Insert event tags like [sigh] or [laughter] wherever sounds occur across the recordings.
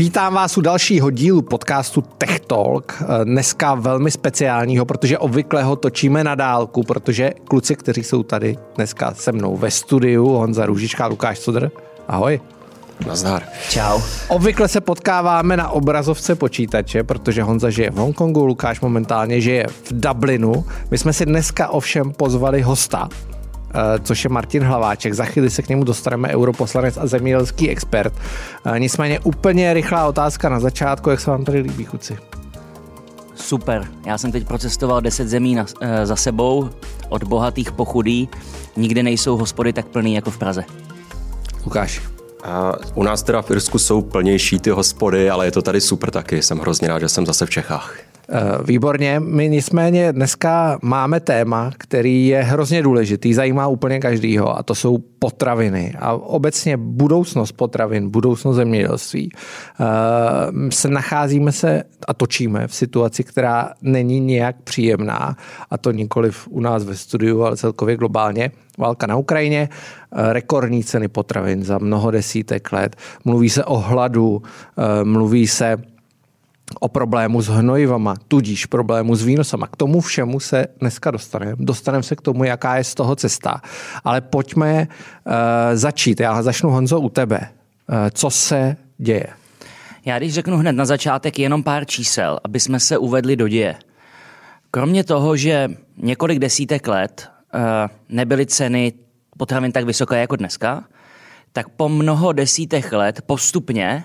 Vítám vás u dalšího dílu podcastu Tech Talk. Dneska velmi speciálního, protože obvykle ho točíme na dálku, protože kluci, kteří jsou tady dneska se mnou ve studiu, Honza Růžička a Lukáš Sudr. Ahoj. Nazdar. Čau. Obvykle se potkáváme na obrazovce počítače, protože Honza žije v Hongkongu, Lukáš momentálně žije v Dublinu. My jsme si dneska ovšem pozvali hosta, Eh, což je Martin Hlaváček. Za chvíli se k němu dostaneme europoslanec a zemědělský expert. Eh, nicméně úplně rychlá otázka na začátku, jak se vám tady líbí, chuci? Super. Já jsem teď procestoval 10 zemí na, e, za sebou, od bohatých pochudí. Nikde nejsou hospody tak plný jako v Praze. Lukáš. A u nás teda v Irsku jsou plnější ty hospody, ale je to tady super taky. Jsem hrozně rád, že jsem zase v Čechách. Eh, výborně, my nicméně dneska máme téma, který je hrozně důležitý, zajímá úplně každýho a to jsou potraviny a obecně budoucnost potravin, budoucnost zemědělství. Eh, se nacházíme se a točíme v situaci, která není nějak příjemná a to nikoli u nás ve studiu, ale celkově globálně. Válka na Ukrajině, eh, rekordní ceny potravin za mnoho desítek let. Mluví se o hladu, mluví se o problému s hnojivama, tudíž problému s výnosama. K tomu všemu se dneska dostaneme. Dostaneme se k tomu, jaká je z toho cesta. Ale pojďme uh, začít. Já začnu Honzo u tebe. Uh, co se děje? Já když řeknu hned na začátek jenom pár čísel, aby jsme se uvedli do děje. Kromě toho, že několik desítek let uh, nebyly ceny potravin tak vysoké jako dneska, tak po mnoho desítek let postupně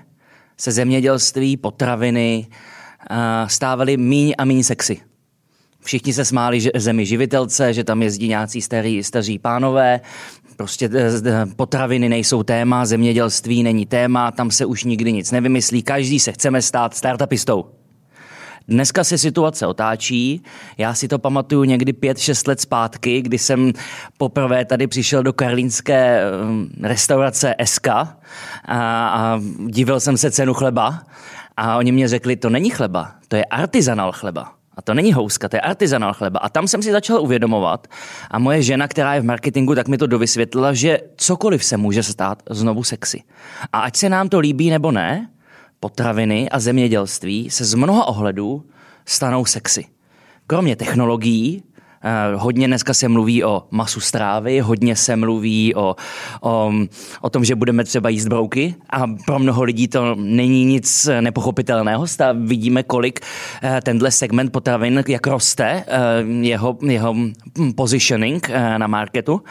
se zemědělství, potraviny stávaly míň a míň sexy. Všichni se smáli že zemi živitelce, že tam jezdí nějací starí, staří pánové, prostě e, potraviny nejsou téma, zemědělství není téma, tam se už nikdy nic nevymyslí, každý se chceme stát startupistou. Dneska se situace otáčí. Já si to pamatuju někdy 5-6 let zpátky, kdy jsem poprvé tady přišel do karlínské eh, restaurace SK a, a divil jsem se cenu chleba. A oni mě řekli, to není chleba, to je artizanál chleba. A to není houska, to je artizanál chleba. A tam jsem si začal uvědomovat a moje žena, která je v marketingu, tak mi to dovysvětlila, že cokoliv se může stát znovu sexy. A ať se nám to líbí nebo ne, potraviny a zemědělství se z mnoha ohledů stanou sexy. Kromě technologií, hodně dneska se mluví o masu strávy, hodně se mluví o, o, o tom, že budeme třeba jíst brouky a pro mnoho lidí to není nic nepochopitelného. Stav vidíme, kolik eh, tenhle segment potravin, jak roste eh, jeho, jeho positioning na marketu.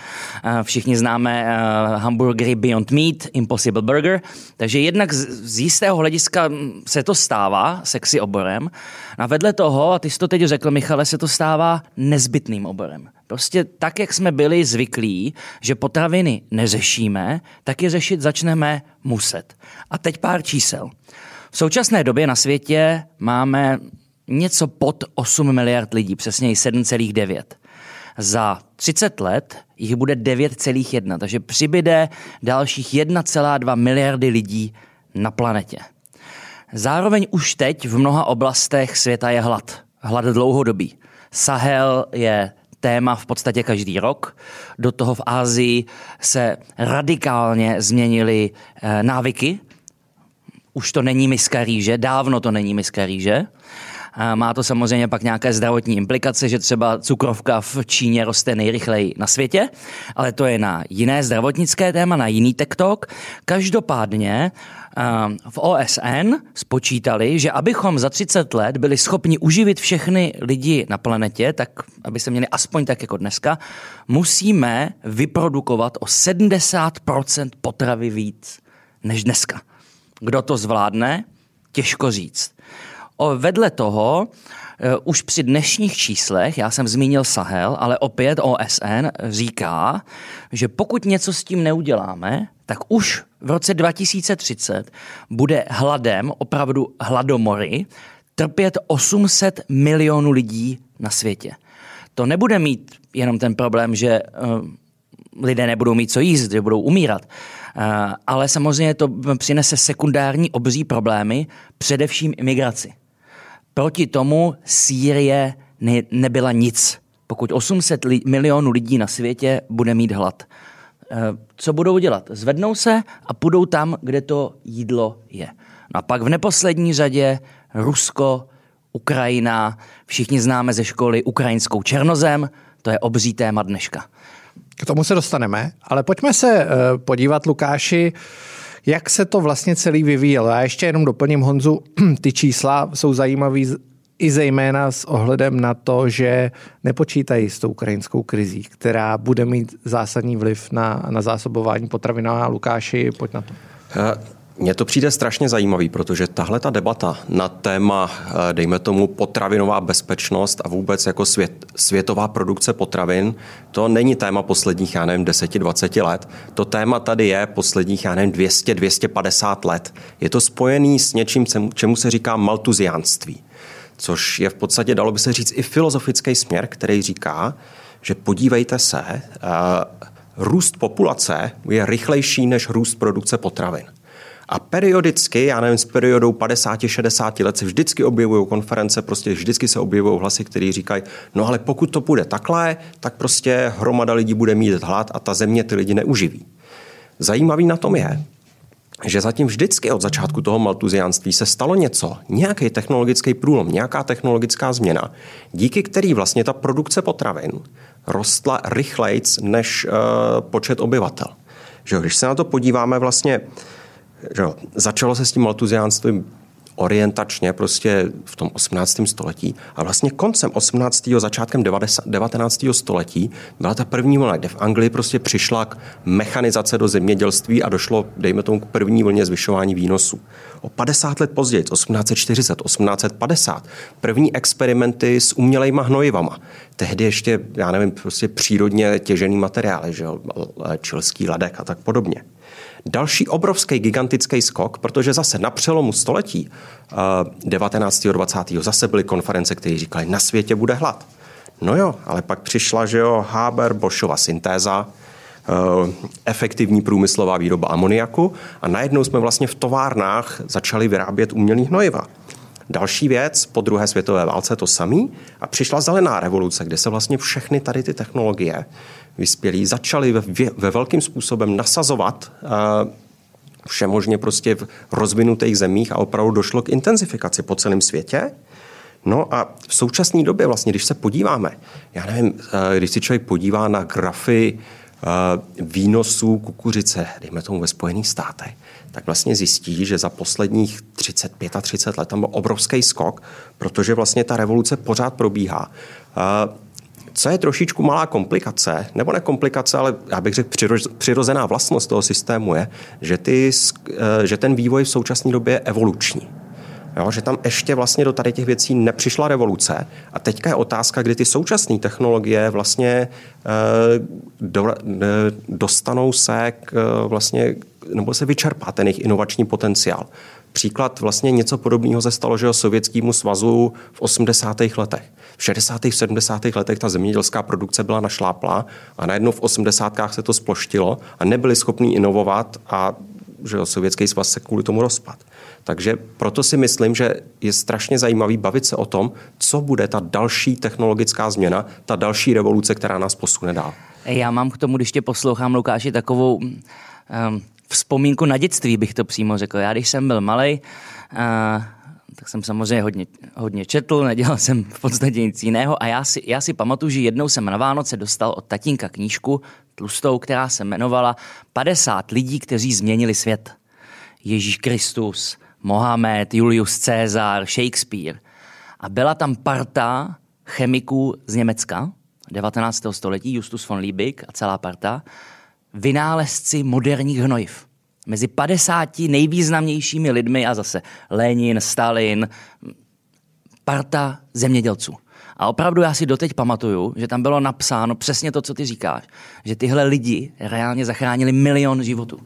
Všichni známe hamburgery Beyond Meat, Impossible Burger, takže jednak z jistého hlediska se to stává sexy oborem. A vedle toho, a ty jsi to teď řekl, Michale, se to stává nezbytně nezbytným oborem. Prostě tak, jak jsme byli zvyklí, že potraviny neřešíme, tak je řešit začneme muset. A teď pár čísel. V současné době na světě máme něco pod 8 miliard lidí, přesněji 7,9. Za 30 let jich bude 9,1, takže přibyde dalších 1,2 miliardy lidí na planetě. Zároveň už teď v mnoha oblastech světa je hlad. Hlad dlouhodobý. Sahel je téma v podstatě každý rok. Do toho v Ázii se radikálně změnily eh, návyky. Už to není miska rýže, dávno to není miska rýže. Má to samozřejmě pak nějaké zdravotní implikace, že třeba cukrovka v Číně roste nejrychleji na světě, ale to je na jiné zdravotnické téma, na jiný TikTok. Každopádně v OSN spočítali, že abychom za 30 let byli schopni uživit všechny lidi na planetě, tak aby se měli aspoň tak jako dneska, musíme vyprodukovat o 70% potravy víc než dneska. Kdo to zvládne? Těžko říct. O, vedle toho, uh, už při dnešních číslech, já jsem zmínil Sahel, ale opět OSN říká, že pokud něco s tím neuděláme, tak už v roce 2030 bude hladem, opravdu hladomory, trpět 800 milionů lidí na světě. To nebude mít jenom ten problém, že uh, lidé nebudou mít co jíst, že budou umírat. Uh, ale samozřejmě to přinese sekundární obří problémy, především imigraci. Proti tomu Sýrie ne, nebyla nic. Pokud 800 li, milionů lidí na světě bude mít hlad. Co budou dělat? Zvednou se a půjdou tam, kde to jídlo je. No a pak v neposlední řadě Rusko, Ukrajina, všichni známe ze školy ukrajinskou černozem, to je obří téma dneška. K tomu se dostaneme, ale pojďme se eh, podívat, Lukáši, jak se to vlastně celý vyvíjelo. Já ještě jenom doplním Honzu, [clears throat] ty čísla jsou zajímavé i zejména s ohledem na to, že nepočítají s tou ukrajinskou krizí, která bude mít zásadní vliv na, na zásobování potravina. Lukáši, pojď na to. Eh, mně to přijde strašně zajímavý, protože tahle ta debata na téma, eh, dejme tomu, potravinová bezpečnost a vůbec jako svět, světová produkce potravin, to není téma posledních, já nevím, 10-20 let. To téma tady je posledních, já nevím, 200-250 let. Je to spojený s něčím, čemu se říká maltuziánství, což je v podstatě, dalo by se říct, i filozofický směr, který říká, že podívejte se, uh, růst populace je rychlejší než růst produkce potravin. A periodicky, já nevím, s periodou 50-60 let se vždycky objevují konference, prostě vždycky se objevují hlasy, které říkají, no ale pokud to bude takhle, tak prostě hromada lidí bude mít hlad a ta země ty lidi neuživí. Zajímavý na tom je, že zatím vždycky od začátku toho maltuziánství se stalo něco, nějaký technologický průlom, nějaká technologická změna, díky který vlastně ta produkce potravin rostla rychleji než uh, počet obyvatel. Že když se na to podíváme vlastně, že začalo se s tím maltuziánstvím orientačně prostě v tom 18. století a vlastně koncem 18. začátkem 19. století byla ta první vlna, kde v Anglii prostě přišla k mechanizace do zemědělství a došlo, dejme tomu, k první vlně zvyšování výnosů. O 50 let později, 1840, 1850, první experimenty s umělejma hnojivama. Tehdy ještě, já nevím, prostě přírodně těžený materiály, že čilský ladek a tak podobně. Další obrovský gigantický skok, protože zase na přelomu století 19. a 20. zase byly konference, které říkali, na světě bude hlad. No jo, ale pak přišla, že jo, Haber-Boschova syntéza, eh, efektivní průmyslová výroba amoniaku a najednou jsme vlastně v továrnách začali vyrábět umělý hnojiva. Další věc, po druhé světové válce to samý a přišla zelená revoluce, kde se vlastně všechny tady ty technologie vyspělí začali ve, ve velkým způsobem nasazovat uh, všemožně prostě v rozvinutých zemích a opravdu došlo k intenzifikaci po celém světě. No a v současné době vlastně, když se podíváme, já nevím, eh, když si člověk podívá na grafy eh, výnosů kukuřice, dejme tomu ve Spojených státech, tak vlastně zjistí, že za posledních 35 a 30 let tam byl obrovský skok, protože vlastně ta revoluce pořád probíhá. Co je trošičku malá komplikace, nebo ne komplikace, ale já bych řekl přirozená vlastnost toho systému je, že, ty, eh, že ten vývoj v současné době je evoluční. Jo, že tam ještě vlastně do tady těch věcí nepřišla revoluce. A teďka je otázka, kdy ty současné technologie vlastně e, do, e, dostanou se k vlastně, nebo se vyčerpá ten jejich inovační potenciál. Příklad vlastně něco podobného se stalo, že Sovětskému svazu v 80. letech. V 60. 70. letech ta zemědělská produkce byla našláplá a najednou v 80. se to sploštilo a nebyli schopni inovovat a že Sovětský svaz se kvůli tomu rozpad. Takže proto si myslím, že je strašně zajímavý bavit se o tom, co bude ta další technologická změna, ta další revoluce, která nás posune dál. Já mám k tomu, když tě poslouchám, Lukáši, takovou um, vzpomínku na dětství, bych to přímo řekl. Já, když jsem byl malý, uh, tak jsem samozřejmě hodně, hodně četl, nedělal jsem v podstatě nic jiného a já si, já si pamatuju, že jednou jsem na Vánoce dostal od tatínka knížku tlustou, která se jmenovala 50 lidí, kteří změnili svět. Ježíš Kristus, Mohamed, Julius Caesar, Shakespeare. A byla tam parta chemiků z Německa, 19. století, Justus von Liebig a celá parta, vynálezci moderních hnojiv. Mezi 50 nejvýznamnějšími lidmi a zase Lenin, Stalin, parta zemědělců. A opravdu já si doteď pamatuju, že tam bylo napsáno přesně to, co ty říkáš, že tyhle lidi reálně zachránili milion životů.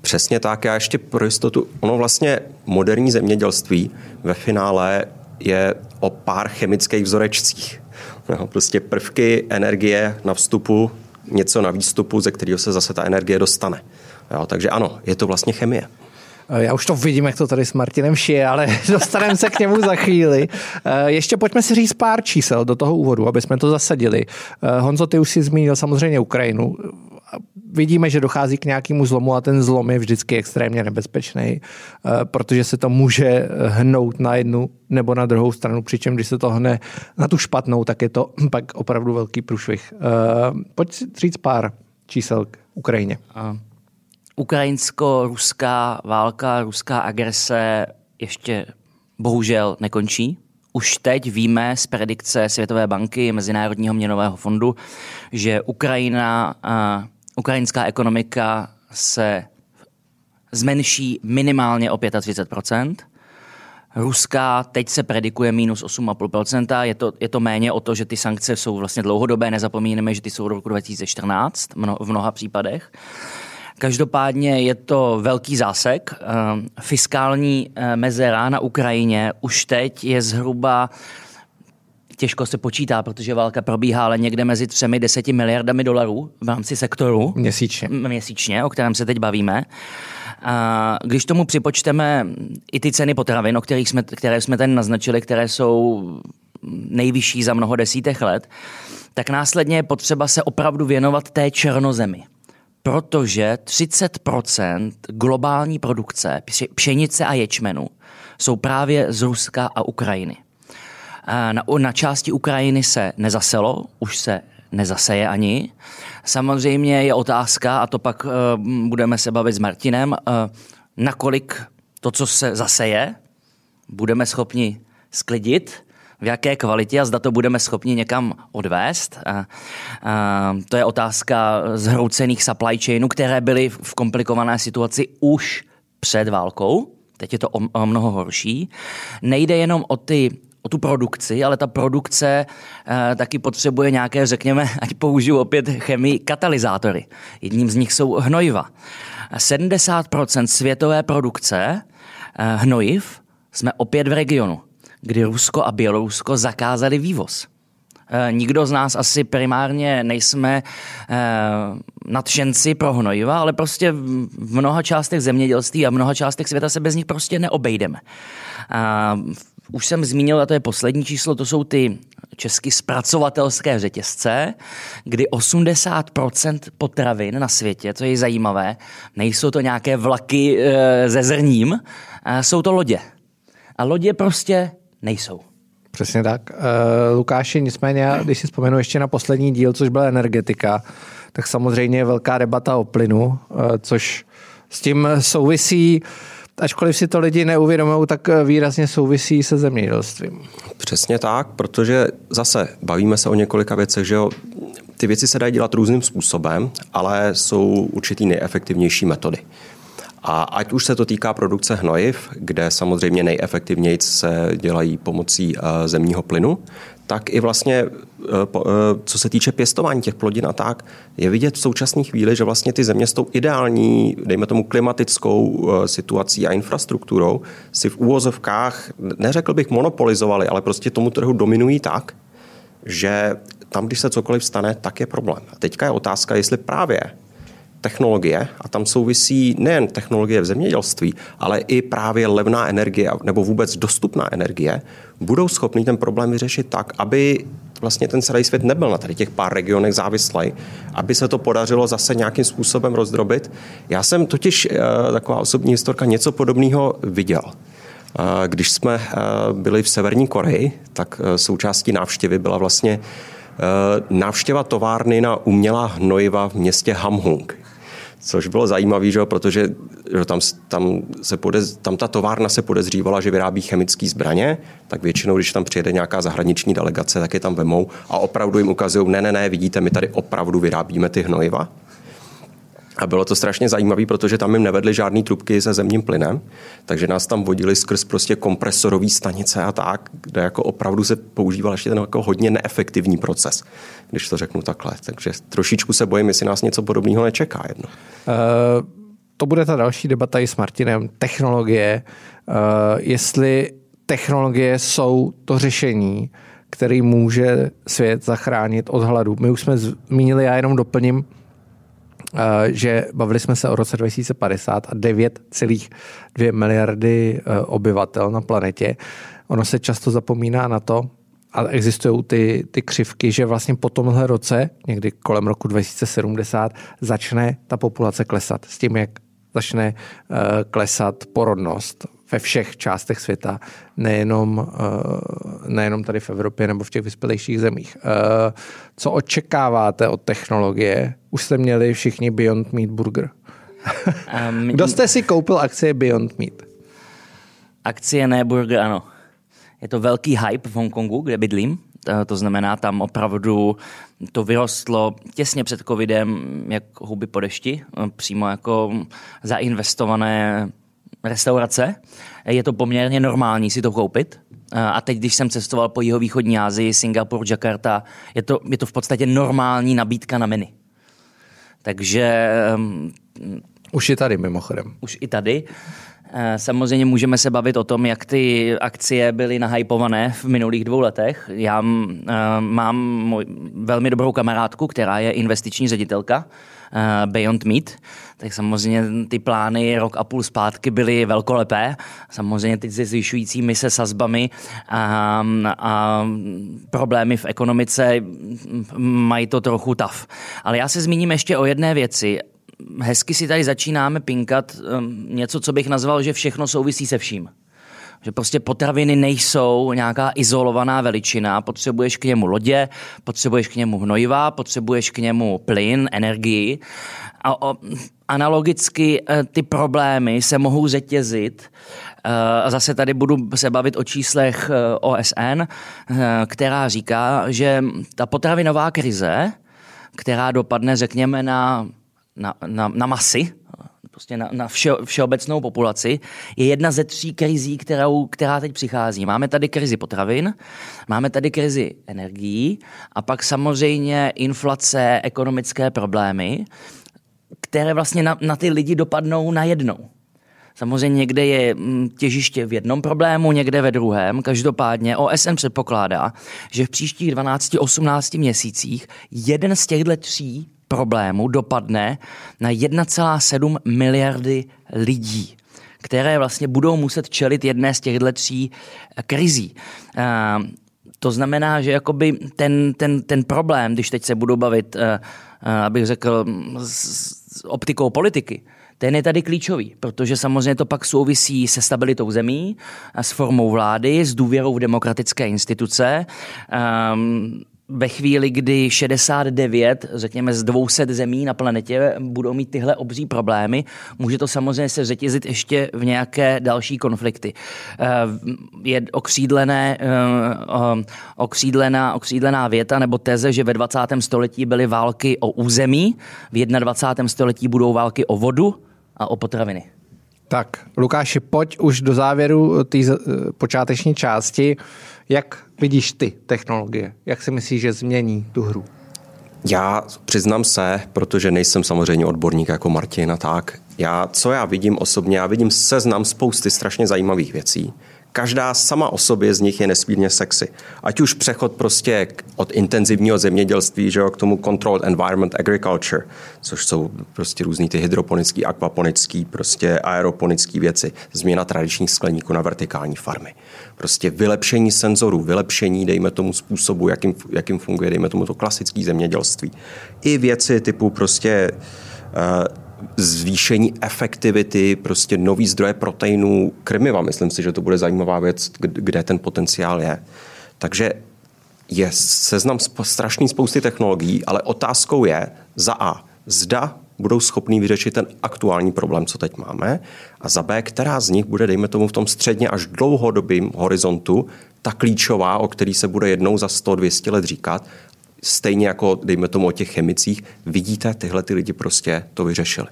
Přesně tak. Já ještě pro jistotu, ono vlastně moderní zemědělství ve finále je o pár chemických vzorečcích. No, prostě prvky energie na vstupu, něco na výstupu, ze kterého se zase ta energie dostane. Jo, takže ano, je to vlastně chemie. Já už to vidím, jak to tady s Martinem šije, ale [laughs] dostaneme se k němu za chvíli. Eh, ještě pojďme si říct pár čísel do toho úvodu, aby jsme to zasadili. Eh, Honzo, ty už si zmínil samozřejmě Ukrajinu vidíme, že dochází k nějakému zlomu a ten zlom je vždycky extrémně nebezpečný, eh, protože se to může hnout na jednu nebo na druhou stranu, přičem když se to hne na tu špatnou, tak je to [clears throat] pak opravdu velký průšvih. Pojď říct pár čísel k Ukrajině. Ukrajinsko-ruská válka, ruská agrese ještě bohužel nekončí. Už teď víme z predikce Světové banky, Mezinárodního měnového fondu, že Ukrajina, uh, ukrajinská ekonomika se zmenší minimálně o 35% Ruská teď se predikuje minus 8,5%. Je to, je to méně o to, že ty sankce jsou vlastně dlouhodobé. Nezapomínáme, že ty jsou do roku 2014 v mnoha případech. Každopádně je to velký zásek. Ehm, fiskální eh, mezera na Ukrajině už teď je zhruba těžko se počítá, protože válka probíhá, ale někde mezi třemi deseti miliardami dolarů v rámci sektoru. Měsíčně. Měsíčně, o kterém se teď bavíme. A když tomu připočteme i ty ceny potravin, o kterých jsme, které jsme tady naznačili, které jsou nejvyšší za mnoho desítek let, tak následně je potřeba se opravdu věnovat té černozemi protože 30% globální produkce pšenice a ječmenu jsou právě z Ruska a Ukrajiny. Na, na části Ukrajiny se nezaselo, už se nezaseje ani. Samozřejmě je otázka, a to pak uh, budeme se bavit s Martinem, uh, nakolik to, co se zaseje, budeme schopni sklidit v jaké kvalitě a zda to budeme schopni někam odvést. A, a to je otázka zhroucených supply chainů, které byly v komplikované situaci už před válkou. Teď je to o, o mnoho horší. Nejde jenom o ty o tu produkci, ale ta produkce e, taky potřebuje nějaké, řekněme, [laughs] ať použiju opět chemii, katalyzátory. Jedním z nich jsou hnojiva. 70% světové produkce e, hnojiv jsme opět v regionu kdy Rusko a Bělorusko zakázali vývoz. E, nikdo z nás asi primárně nejsme e, nadšenci pro hnojiva, ale prostě v mnoha částech zemědělství a v mnoha částech světa se bez nich prostě neobejdeme. A už jsem zmínil, a to je poslední číslo, to jsou ty česky zpracovatelské řetězce, kdy 80% potravin na světě, to je zajímavé, nejsou to nějaké vlaky ze zrním, jsou to lodě. A lodě prostě nejsou. Přesně tak. Uh, Lukáši, nicméně, když si vzpomenu ještě na poslední díl, což byla energetika, tak samozřejmě je velká debata o plynu, uh, což s tím souvisí, ačkoliv si to lidi neuvědomují, tak výrazně souvisí se zemědělstvím. Přesně tak, protože zase bavíme se o několika věcech, že jo, ty věci se dají dělat různým způsobem, ale jsou určitý nejefektivnější metody. A ať už se to týká produkce hnojiv, kde samozřejmě nejefektivněji se dělají pomocí eh, zemního plynu, tak i vlastně, eh, eh, co se týče pěstování těch plodin a tak, je vidět v současné chvíli, že vlastně ty země s tou ideální, dejme tomu klimatickou situací a infrastrukturou si v úvozovkách, neřekl bych monopolizovali, ale prostě tomu trhu dominují tak, že tam, když se cokoliv stane, tak je problém. A teďka je otázka, jestli právě technologie, a tam souvisí nejen technologie v zemědělství, ale i právě levná energie nebo vůbec dostupná energie, budou schopni ten problém vyřešit tak, aby vlastně ten celý svět nebyl na tady těch pár regionech závislý, aby se to podařilo zase nějakým způsobem rozdrobit. Já jsem totiž eh, taková osobní historka něco podobného viděl. Eh, když jsme eh, byli v Severní Koreji, tak součástí návštěvy byla vlastně návštěva továrny na umělá hnojiva v městě Hamhung. Což bylo zajímavé, že? protože že tam, tam, se podez, tam ta továrna se podezřívala, že vyrábí chemické zbraně, tak většinou, když tam přijede nějaká zahraniční delegace, tak je tam vemou a opravdu jim ukazují, ne, ne, ne, vidíte, my tady opravdu vyrábíme ty hnojiva. A bylo to strašně zajímavé, protože tam jim nevedly žádné trubky se zemním plynem, takže nás tam vodili skrz prostě kompresorové stanice a tak, kde jako opravdu se používal ještě ten jako hodně neefektivní proces, když to řeknu takhle. Takže trošičku se bojím, jestli nás něco podobného nečeká jedno. Uh, to bude ta další debata i s Martinem. Technologie, uh, jestli technologie jsou to řešení, který může svět zachránit od hladu. My už jsme zmínili, já jenom doplním, že bavili jsme se o roce 2050 a 9,2 miliardy eh, obyvatel na planetě. Ono se často zapomíná na to, a existují ty, ty křivky, že vlastně po tomhle roce, někdy kolem roku 2070, začne ta populace klesat s tím, jak začne uh, klesat porodnost ve všech částech světa, nejenom, uh, nejenom tady v Evropě nebo v těch vyspělejších zemích. Uh, co očekáváte od technologie? Už jste měli všichni Beyond Meat Burger. Um, [laughs] Kdo jste si koupil akcie Beyond Meat? Akcie ne burger, ano. Je to velký hype v Hongkongu, kde bydlím. To znamená, tam opravdu to vyrostlo těsně před covidem, jak huby po dešti, přímo jako zainvestované restaurace. Je to poměrně normální si to koupit. A teď, když jsem cestoval po jihovýchodní Asii, Singapur, Jakarta, je to, je to v podstatě normální nabídka na menu. Takže... Um, už i tady mimochodem. Už i tady. Eh, samozřejmě můžeme se bavit o tom, jak ty akcie byly nahypované v minulých dvou letech. Já eh, mám velmi dobrou kamarádku, která je investiční ředitelka eh, Beyond Meat, tak samozřejmě ty plány rok a půl zpátky byly velkolepé. Samozřejmě teď se zvyšujícími se sazbami a, a problémy v ekonomice mají to trochu tav. Ale já se zmíním ještě o jedné věci hezky si tady začínáme pinkat um, něco, co bych nazval, že všechno souvisí se vším. Že prostě potraviny nejsou nějaká izolovaná veličina, potřebuješ k němu lodě, potřebuješ k němu hnojiva, potřebuješ k němu plyn, energii. A o, analogicky e, ty problémy se mohou řetězit. E, zase tady budu se bavit o číslech e, OSN, která říká, že ta potravinová krize, která dopadne, řekněme, na na, na, na masy, prostě na, na vše, všeobecnou populaci, je jedna ze tří krizí, kterou, která teď přichází. Máme tady krizi potravin, máme tady krizi energií a pak samozřejmě inflace, ekonomické problémy, které vlastně na, na ty lidi dopadnou najednou. Samozřejmě někde je mm, těžiště v jednom problému, někde ve druhém. Každopádně OSN předpokládá, že v příštích 12-18 měsících jeden z těchto tří problému dopadne na 1,7 miliardy lidí které vlastně budou muset čelit jedné z těchto tří krizí. To znamená, že jakoby ten, ten, ten problém, když teď se budu bavit, abych řekl, s optikou politiky, ten je tady klíčový, protože samozřejmě to pak souvisí se stabilitou zemí, s formou vlády, s důvěrou v demokratické instituce. Um, ve chvíli, kdy 69, řekněme z 200 zemí na planetě budou mít tyhle obří problémy, může to samozřejmě se řetězit ještě v nějaké další konflikty. Eh, je okřídlené, eh, okřídlená, okřídlená věta nebo teze, že ve 20. století byly války o území, v 21. století budou války o vodu a o potraviny. Tak, Lukáši, pojď už do závěru té počáteční části. Jak vidíš ty technologie? Jak si myslíš, že změní tu hru? Já přiznám se, protože nejsem samozřejmě odborník jako Martin a tak, já, co já vidím osobně, já vidím seznam spousty strašně zajímavých věcí každá sama o sobě z nich je nesmírně sexy. Ať už přechod prostě od intenzivního zemědělství že jo, k tomu controlled environment agriculture, což jsou prostě různý ty hydroponický, akvaponický, prostě aeroponický věci, změna tradičních skleníků na vertikální farmy. Prostě vylepšení senzorů, vylepšení, dejme tomu způsobu, jakým, jakým funguje, dejme tomu to klasické zemědělství. I věci typu prostě uh, zvýšení efektivity, prostě nový zdroje proteinů krmiva. Myslím si, že to bude zajímavá věc, kde ten potenciál je. Takže je seznam strašný spousty technologií, ale otázkou je za A, zda budou schopní vyřešit ten aktuální problém, co teď máme, a za B, která z nich bude, dejme tomu, v tom středně až dlouhodobým horizontu ta klíčová, o který se bude jednou za 100-200 let říkat, stejně jako, dejme tomu, o těch chemicích, vidíte, tyhle ty lidi prostě to vyřešili.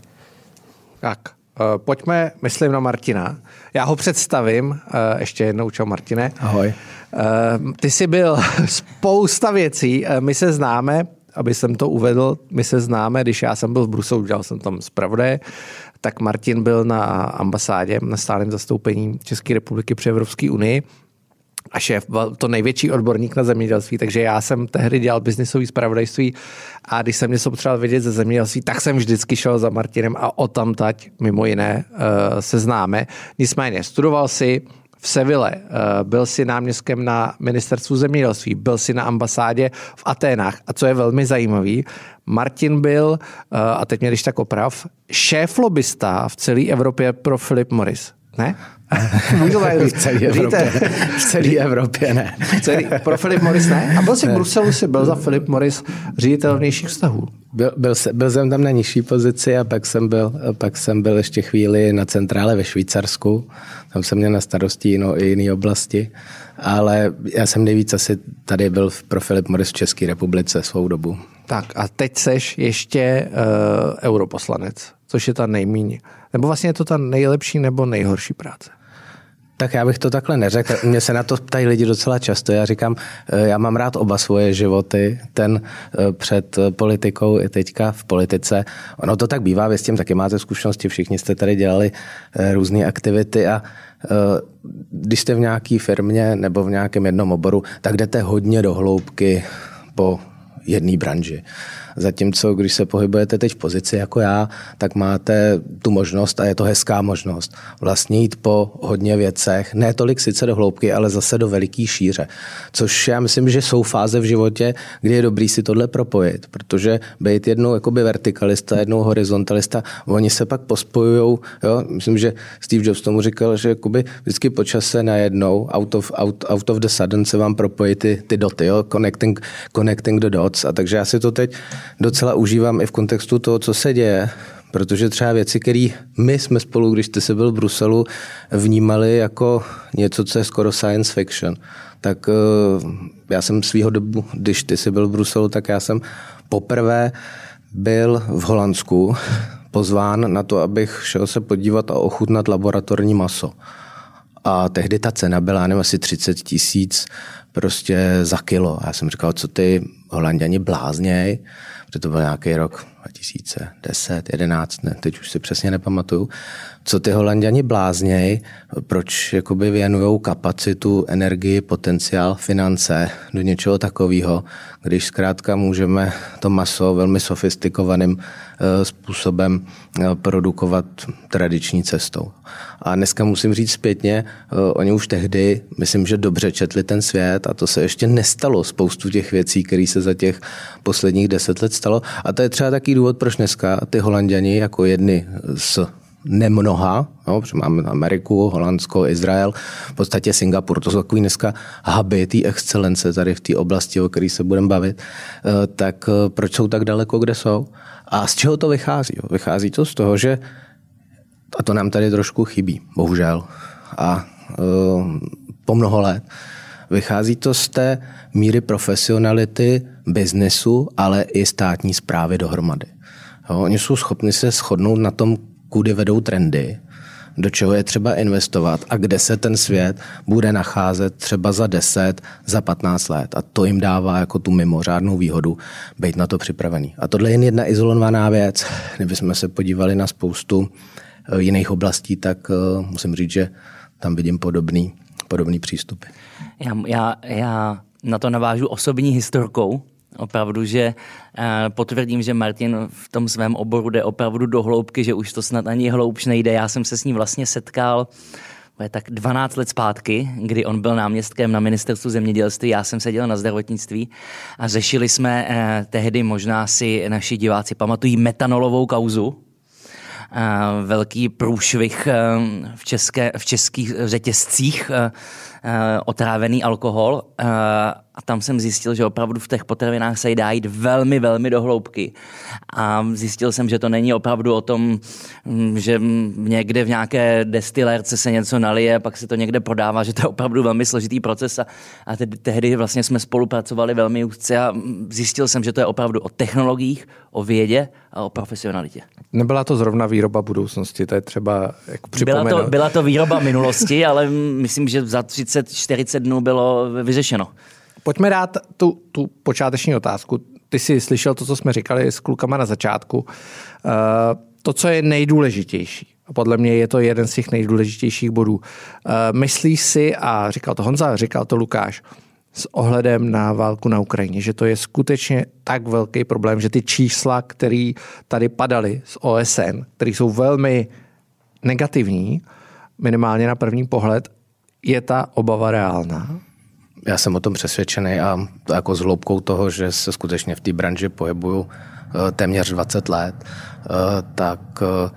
Tak, uh, pojďme, myslím na Martina. Já ho představím, uh, ještě jednou, čau Martine. Ahoj. Uh, ty jsi byl [laughs] spousta věcí, my se známe, aby jsem to uvedl, my se známe, když já jsem byl v Bruselu, dělal jsem tam zpravodaje, tak Martin byl na ambasádě, na stálém zastoupení České republiky při Evropské unii a šéf byl to největší odborník na zemědělství, takže já jsem tehdy dělal biznisový zpravodajství a když jsem něco potřeboval vědět ze zemědělství, tak jsem vždycky šel za Martinem a o tam mimo jiné uh, se známe. Nicméně studoval si v Seville, eh, byl si náměstkem na ministerstvu zemědělství, byl si na ambasádě v Aténách. A co je velmi zajímavý, Martin byl, eh, a teď mě když tak oprav, šéf lobista v celé Evropě pro Philip Morris. Ne? [laughs] v celé Evropě, v celé Evropě ne. Celý, pro Philip Morris ne? A byl jsi v Bruselu, jsi byl za Philip Morris ředitel vnějších vztahů. Byl, byl, byl, jsem tam na nižší pozici a pak jsem, byl, pak jsem byl ještě chvíli na centrále ve Švýcarsku. Tam jsem měl na starosti jinou, i jiné oblasti. Ale já jsem nejvíc asi tady byl pro Philip Morris v České republice svou dobu. Tak a teď seš ještě uh, europoslanec, což je ta nejmíň. Nebo vlastně je to ta nejlepší nebo nejhorší práce? Tak já bych to takhle neřekl. Mně se na to ptají lidi docela často. Já říkám, eh, já mám rád oba svoje životy. Ten eh, před politikou i teďka v politice. Ono to tak bývá, vy s tím taky máte zkušenosti. Všichni jste tady dělali eh, různé aktivity a když jste v nějaké firmě nebo v nějakém jednom oboru, tak jdete hodně do hloubky po jedné branži. Zatímco, když se pohybujete teď v pozici jako já, tak máte tu možnost, a je to hezká možnost, vlastně jít po hodně věcech, ne tolik sice do hloubky, ale zase do veliký šíře. Což já myslím, že jsou fáze v životě, kdy je dobrý si tohle propojit, protože být jednou jakoby vertikalista, jednou horizontalista, oni se pak pospojují. Myslím, že Steve Jobs tomu říkal, že jakoby vždycky po čase najednou, out of, out, out of the sudden se vám propojí ty, ty doty, jo? Connecting, connecting the dots. A takže já si to teď docela užívám i v kontextu toho, co se děje, protože třeba věci, které my jsme spolu, když jste se byl v Bruselu, vnímali jako něco, co je skoro science fiction, tak eh, já jsem svýho dobu, když ty jsi byl v Bruselu, tak já jsem poprvé byl v Holandsku pozván na to, abych šel se podívat a ochutnat laboratorní maso. A tehdy ta cena byla, nevím, asi 30 tisíc prostě za kilo. Já jsem říkal, co ty holanděni blázněj, protože to byl nějaký rok 2010, 11, ne, teď už si přesně nepamatuju, co ty holanděni blázněj, proč jakoby věnujou kapacitu, energii, potenciál, finance do něčeho takového, když zkrátka můžeme to maso velmi sofistikovaným eh, způsobem eh, produkovat tradiční cestou. A dneska musím říct zpětně, eh, oni už tehdy, myslím, že dobře četli ten svět a to se ještě nestalo spoustu těch věcí, které se za těch posledních deset let stalo. A to je třeba taký důvod, proč dneska ty holanděni jako jedny z nemnoha, no, protože máme Ameriku, Holandsko, Izrael, v podstatě Singapur, to jsou takový dneska huby té excelence tady v té oblasti, o které se budeme bavit, eh, tak eh, proč jsou tak daleko, kde jsou? A z čeho to vychází? Vychází to z toho, že a to nám tady trošku chybí, bohužel. A uh, po mnoho let. Vychází to z té míry profesionality biznesu, ale i státní zprávy dohromady. Jo, oni jsou schopni se shodnout na tom, kudy vedou trendy, do čeho je třeba investovat a kde se ten svět bude nacházet třeba za 10, za 15 let. A to jim dává jako tu mimořádnou výhodu být na to připravený. A tohle je jen jedna izolovaná věc. Kdybychom se podívali na spoustu eh, jiných oblastí, tak eh, musím říct, že tam vidím podobný, podobný přístupy. Já, já, já na to navážu osobní historkou, Opravdu, že eh, potvrdím, že Martin v tom svém oboru jde opravdu do hloubky, že už to snad ani hloubš nejde. Já jsem se s ním vlastně setkal je tak 12 let zpátky, kdy on byl náměstkem na ministerstvu zemědělství, já jsem seděl na zdravotnictví a řešili jsme eh, tehdy, možná si naši diváci pamatují, metanolovou kauzu, velký průšvih v, české, v českých řetězcích, otrávený alkohol a tam jsem zjistil, že opravdu v těch potravinách se dá jít velmi, velmi do hloubky. A zjistil jsem, že to není opravdu o tom, mm, že někde v nějaké destilérce se něco nalije, pak se to někde prodává, že to je opravdu velmi složitý proces. A, a tehdy vlastně jsme spolupracovali velmi úzce a zjistil jsem, že to je opravdu o technologiích, o vědě a o profesionalitě. Nebyla to zrovna výroba budoucnosti, to je třeba jako byla to, byla to výroba minulosti, ale myslím, že za 30-40 dnů bylo vyřešeno. Pojďme dát tu, tu počáteční otázku. Ty jsi slyšel to, co jsme říkali s klukama na začátku. Uh, to, co je nejdůležitější, a podle mě je to jeden z těch nejdůležitějších bodů. Uh, myslíš si, a říkal to Honza, říkal to Lukáš, s ohledem na válku na Ukrajině, že to je skutečně tak velký problém, že ty čísla, které tady padaly z OSN, které jsou velmi negativní, minimálně na první pohled, je ta obava reálná? Já jsem o tom přesvědčený a jako s hloubkou toho, že se skutečně v té branži pohybuju eh, téměř 20 let, eh, tak eh,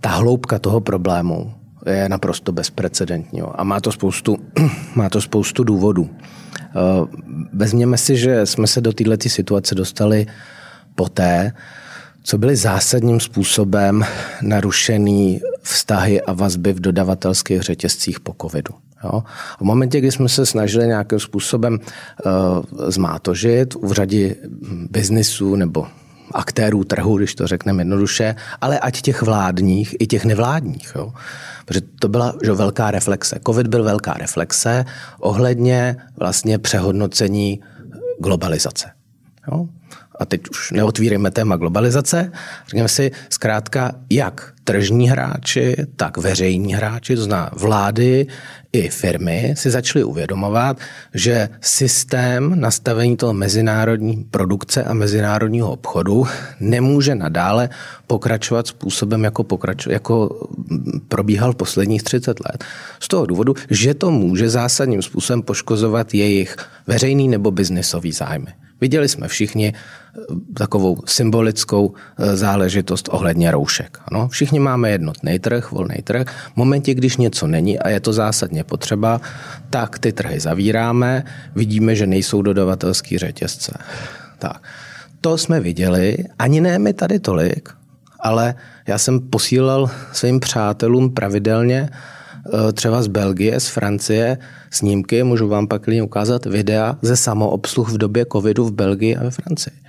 ta hloubka toho problému je naprosto bezprecedentní a má to spoustu, [clears throat] má to spoustu důvodů. Vezměme si, že jsme se do této situace dostali poté, co byly zásadním způsobem narušený vztahy a vazby v dodavatelských řetězcích po covidu. Jo? V momentě, kdy jsme se snažili nějakým způsobem uh, zmátožit v řadě biznisů nebo aktérů trhu, když to řekneme jednoduše, ale ať těch vládních i těch nevládních. Jo? Protože to byla že velká reflexe. Covid byl velká reflexe ohledně vlastně přehodnocení globalizace. Jo? A teď už neotvírejme téma globalizace, řekněme si zkrátka, jak tržní hráči, tak veřejní hráči, to znamená vlády i firmy, si začaly uvědomovat, že systém nastavení toho mezinárodní produkce a mezinárodního obchodu nemůže nadále pokračovat způsobem, jako, pokračo, jako probíhal posledních 30 let. Z toho důvodu, že to může zásadním způsobem poškozovat jejich veřejný nebo biznisový zájmy. Viděli jsme všichni eh, takovou symbolickou eh, záležitost ohledně roušek. Ano, všichni máme jednotný trh, volný trh. V momentě, když něco není a je to zásadně potřeba, tak ty trhy zavíráme, vidíme, že nejsou dodavatelský řetězce. Tak. To jsme viděli, ani ne mi tady tolik, ale já jsem posílal svým přátelům pravidelně třeba z Belgie, z Francie, snímky, můžu vám pak klidně ukázat videa ze samoobsluh v době covidu v Belgii a ve Francii.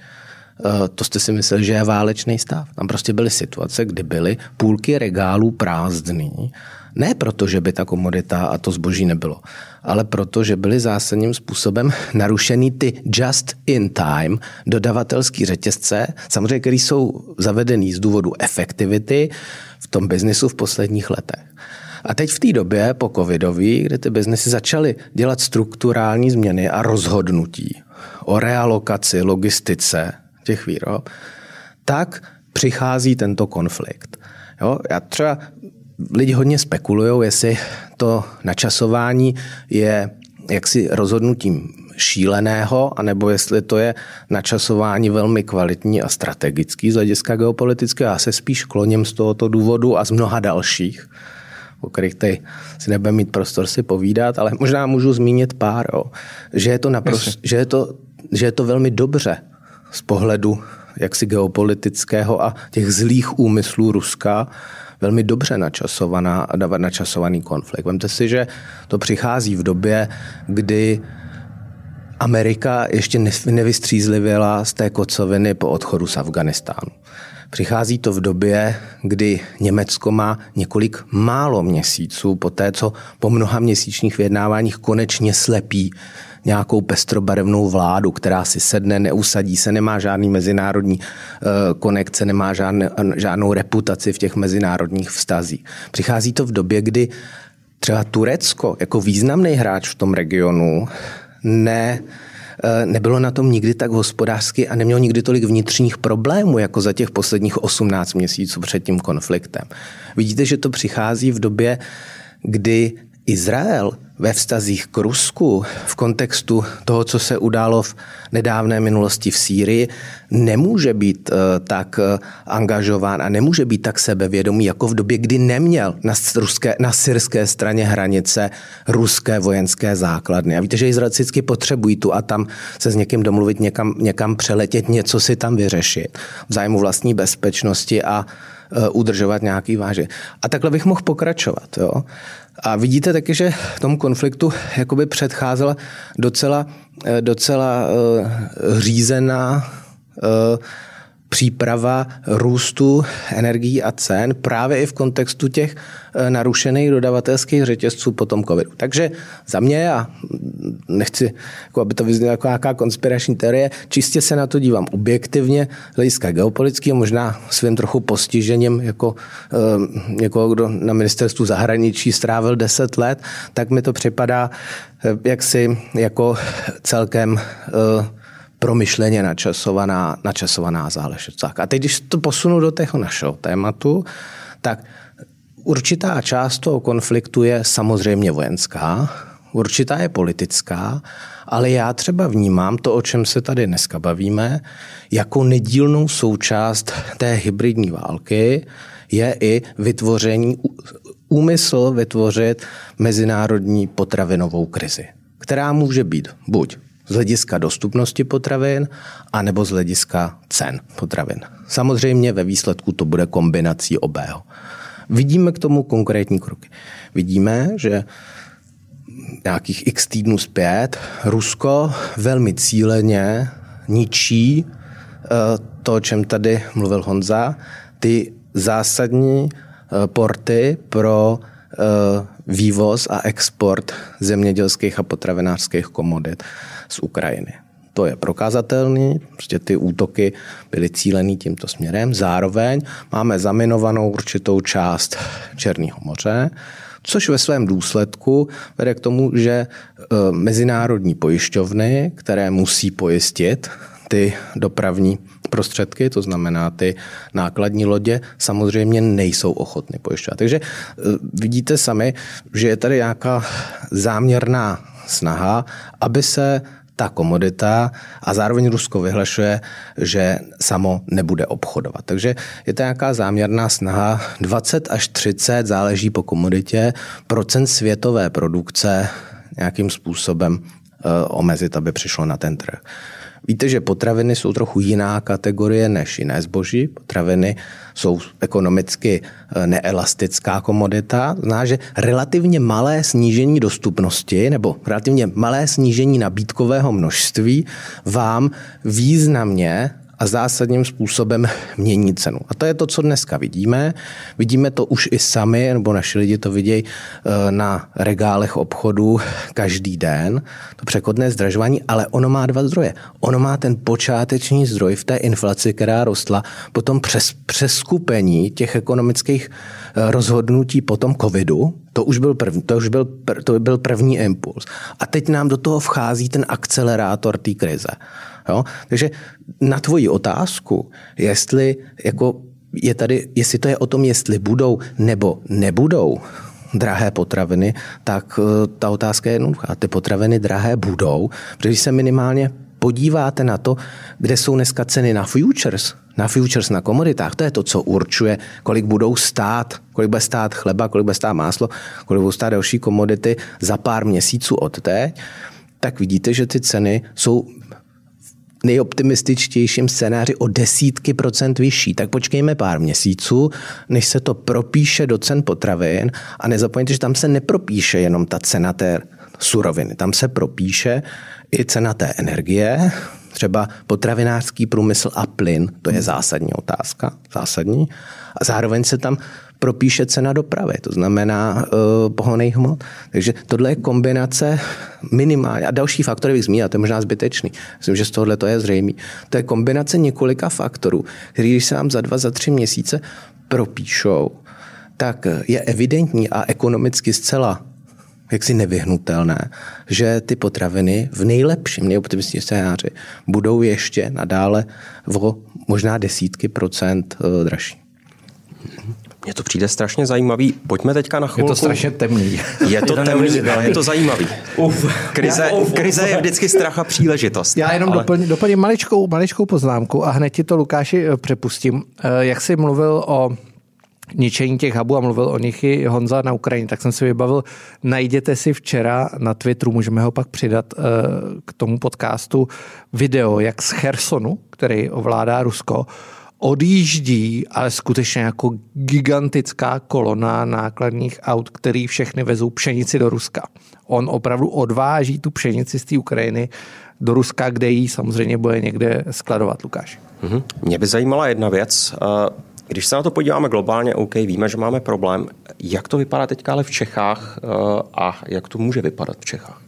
Eh, to jste si mysleli, že je válečný stav. Tam prostě byly situace, kdy byly půlky regálů prázdný, ne proto, že by ta komodita a to zboží nebylo, ale proto, že byly zásadním způsobem [laughs] narušeny ty just in time dodavatelský řetězce, samozřejmě, které jsou zavedený z důvodu efektivity v tom biznisu v posledních letech. A teď v té době po covidový, kdy ty biznesy začaly dělat strukturální změny a rozhodnutí o realokaci, logistice těch výrob, tak přichází tento konflikt. Jo? Já třeba lidi hodně spekulují, jestli to načasování je jaksi rozhodnutím šíleného, anebo jestli to je načasování velmi kvalitní a strategický z hlediska geopolitického. Já se spíš kloním z tohoto důvodu a z mnoha dalších o kterých tady si nebudeme mít prostor si povídat, ale možná můžu zmínit pár, jo. že je to naprosto, že je to, že je to velmi dobře z pohledu jaksi geopolitického a těch zlých úmyslů Ruska velmi dobře načasovaná, načasovaný konflikt. Vemte si, že to přichází v době, kdy Amerika ještě nevystřízlivěla z té kocoviny po odchodu z Afganistánu. Přichází to v době, kdy Německo má několik málo měsíců po té, co po mnoha měsíčních vyjednáváních konečně slepí nějakou pestrobarevnou vládu, která si sedne, neusadí se, nemá žádný mezinárodní uh, konekce, nemá žádnou reputaci v těch mezinárodních vztazích. Přichází to v době, kdy třeba Turecko jako významný hráč v tom regionu ne Eh, nebylo na tom nikdy tak hospodářsky a nemělo nikdy tolik vnitřních problémů, jako za těch posledních 18 měsíců před tím konfliktem. Vidíte, že to přichází v době, kdy Izrael ve vztazích k Rusku v kontextu toho, co se událo v nedávné minulosti v Sýrii, nemůže být eh, tak eh, angažován a nemůže být tak sebevědomý, jako v době, kdy neměl na, ruské, na syrské straně hranice ruské vojenské základny. A víte, že Izraelci vždycky potřebují tu a tam se s někým domluvit, někam, někam přeletět, něco si tam vyřešit v zájmu vlastní bezpečnosti a eh, udržovat nějaký váže. A takhle bych mohl pokračovat. Jo? A vidíte taky, že tomu konfliktu jakoby předcházela docela, eh, docela uh, řízená uh, příprava růstu energií a cen právě i v kontextu těch eh, narušených dodavatelských řetězců po tom covidu. Takže za mě, a nechci, jako aby to vyznělo jako nějaká konspirační teorie, čistě se na to dívám objektivně, hlediska geopolitického, možná svým trochu postižením jako někoho, kdo na ministerstvu zahraničí strávil 10 let, tak mi to připadá uh, jaksi jako celkem uh, promyšleně načasovaná, načasovaná záležitost. A teď, když to posunu do toho našeho tématu, tak určitá část toho konfliktu je samozřejmě vojenská, určitá je politická, ale já třeba vnímám to, o čem se tady dneska bavíme, jako nedílnou součást té hybridní války je i vytvoření, úmysl vytvořit mezinárodní potravinovou krizi, která může být buď z hlediska dostupnosti potravin, anebo z hlediska cen potravin. Samozřejmě ve výsledku to bude kombinací obého. Vidíme k tomu konkrétní kroky. Vidíme, že nějakých x týdnů zpět Rusko velmi cíleně ničí eh, to, o čem tady mluvil Honza, ty zásadní eh, porty pro eh, vývoz a export zemědělských a potravinářských komodit z Ukrajiny. To je prokazatelný, prostě ty útoky byly cílený tímto směrem. Zároveň máme zaminovanou určitou část Černého moře, což ve svém důsledku vede k tomu, že e, mezinárodní pojišťovny, které musí pojistit ty dopravní prostředky, to znamená ty nákladní lodě, samozřejmě nejsou ochotny pojišťovat. Takže e, vidíte sami, že je tady nějaká záměrná snaha, aby se ta komodita a zároveň Rusko vyhlašuje, že samo nebude obchodovat. Takže je to nějaká záměrná snaha 20 až 30, záleží po komoditě, procent světové produkce nějakým způsobem eh, omezit, aby přišlo na ten trh. Víte, že potraviny jsou trochu jiná kategorie než jiné zboží. Potraviny jsou ekonomicky eh, neelastická komodita. Zná, že relativně malé snížení dostupnosti nebo relativně malé snížení nabídkového množství vám významně a zásadním způsobem mění cenu. A to je to, co dneska vidíme. Vidíme to už i sami, nebo naši lidi to vidějí eh, na regálech obchodu každý den, to přechodné zdražování, ale ono má dva zdroje. Ono má ten počáteční zdroj v té inflaci, která rostla, potom přes přeskupení těch ekonomických eh, rozhodnutí po tom covidu, to už byl první, to už byl, to byl první impuls. A teď nám do toho vchází ten akcelerátor té krize. Jo? Takže na tvoji otázku, jestli jako je tady, jestli to je o tom, jestli budou nebo nebudou drahé potraviny, tak eh, ta otázka je jednoduchá. Ty potraviny drahé budou, protože se minimálně podíváte na to, kde jsou dneska ceny na futures, na futures na komoditách, to je to, co určuje, kolik budou stát, kolik bude stát chleba, kolik bude stát máslo, kolik budou stát další komodity za pár měsíců od teď, tak vidíte, že ty ceny jsou nejoptimističtějším scénáři o desítky procent vyšší. Tak počkejme pár měsíců, než se to propíše do cen potravin a nezapomeňte, že tam se nepropíše jenom ta cena té suroviny. Tam se propíše i cena té energie, třeba potravinářský průmysl a plyn, to je zásadní otázka, zásadní. A zároveň se tam propíše cena dopravy, to znamená uh, pohonej hmot. Takže tohle je kombinace minimálně. A další faktory bych zmínil, to je možná zbytečný. Myslím, že z tohohle to je zřejmý. To je kombinace několika faktorů, který když se vám za dva, za tři měsíce propíšou, tak je evidentní a ekonomicky zcela jaksi nevyhnutelné, že ty potraviny v nejlepším, nejoptimističnějším scénáři budou ještě nadále o možná desítky procent eh, dražší. Mně to přijde strašně zajímavý. Pojďme teďka na chvilku. Je to strašně temný. Je to [laughs] temný, ale je to zajímavý. Uf, krize, uf, krize je vždycky strach a příležitost. Já jenom ale... doplním, doplním maličkou, maličkou poznámku a hned ti to, Lukáši, eh, přepustím. Eh, jak jsi mluvil o ničení těch hubů a mluvil o nich i Honza na Ukrajině, tak jsem si vybavil, najděte si včera na Twitteru, můžeme ho pak přidat eh, k tomu podcastu, video, jak z Chersonu, který ovládá Rusko, odjíždí, ale skutečně jako gigantická kolona nákladních aut, který všechny vezou pšenici do Ruska. On opravdu odváží tu pšenici z té Ukrajiny do Ruska, kde ji samozřejmě bude někde skladovat, Lukáš. Mm-hmm. Mě by zajímala jedna věc. Eh, když se na to podíváme globálně, OK, víme, že máme problém. Jak to vypadá teďka ale v Čechách eh, a jak to může vypadat v Čechách?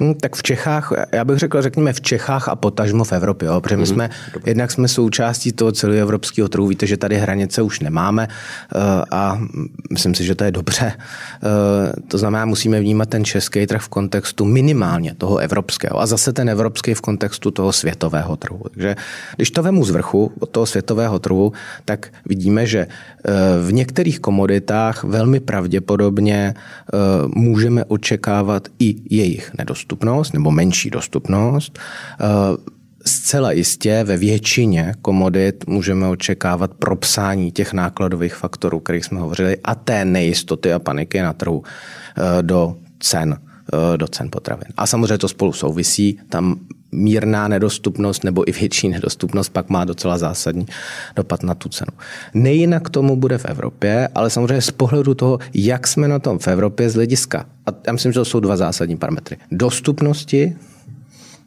Hmm, tak v Čechách, já bych řekl, řekněme v Čechách a potažmo v Evropě, jo, protože my mhm, jsme, mm, jednak jsme součástí toho celého evropského trhu, víte, že tady hranice už nemáme uh, a myslím si, že to je dobře. Uh, to znamená, musíme vnímat ten český trh v kontextu minimálně toho evropského a zase ten evropský v kontextu toho světového trhu. Takže když to vemu z vrchu od toho světového trhu, tak vidíme, že uh, v některých komoditách velmi pravděpodobně můžeme očekávat i jejich nedostupnost dostupnost nebo menší dostupnost. Eh, zcela jistě ve většině komodit můžeme očekávat propsání těch nákladových faktorů, kterých jsme hovořili, a té nejistoty a paniky na trhu eh, do cen do cen potravin. A samozřejmě to spolu souvisí. Tam mírná nedostupnost nebo i větší nedostupnost pak má docela zásadní dopad na tu cenu. Nejinak tomu bude v Evropě, ale samozřejmě z pohledu toho, jak jsme na tom v Evropě z hlediska, a já myslím, že to jsou dva zásadní parametry. Dostupnosti,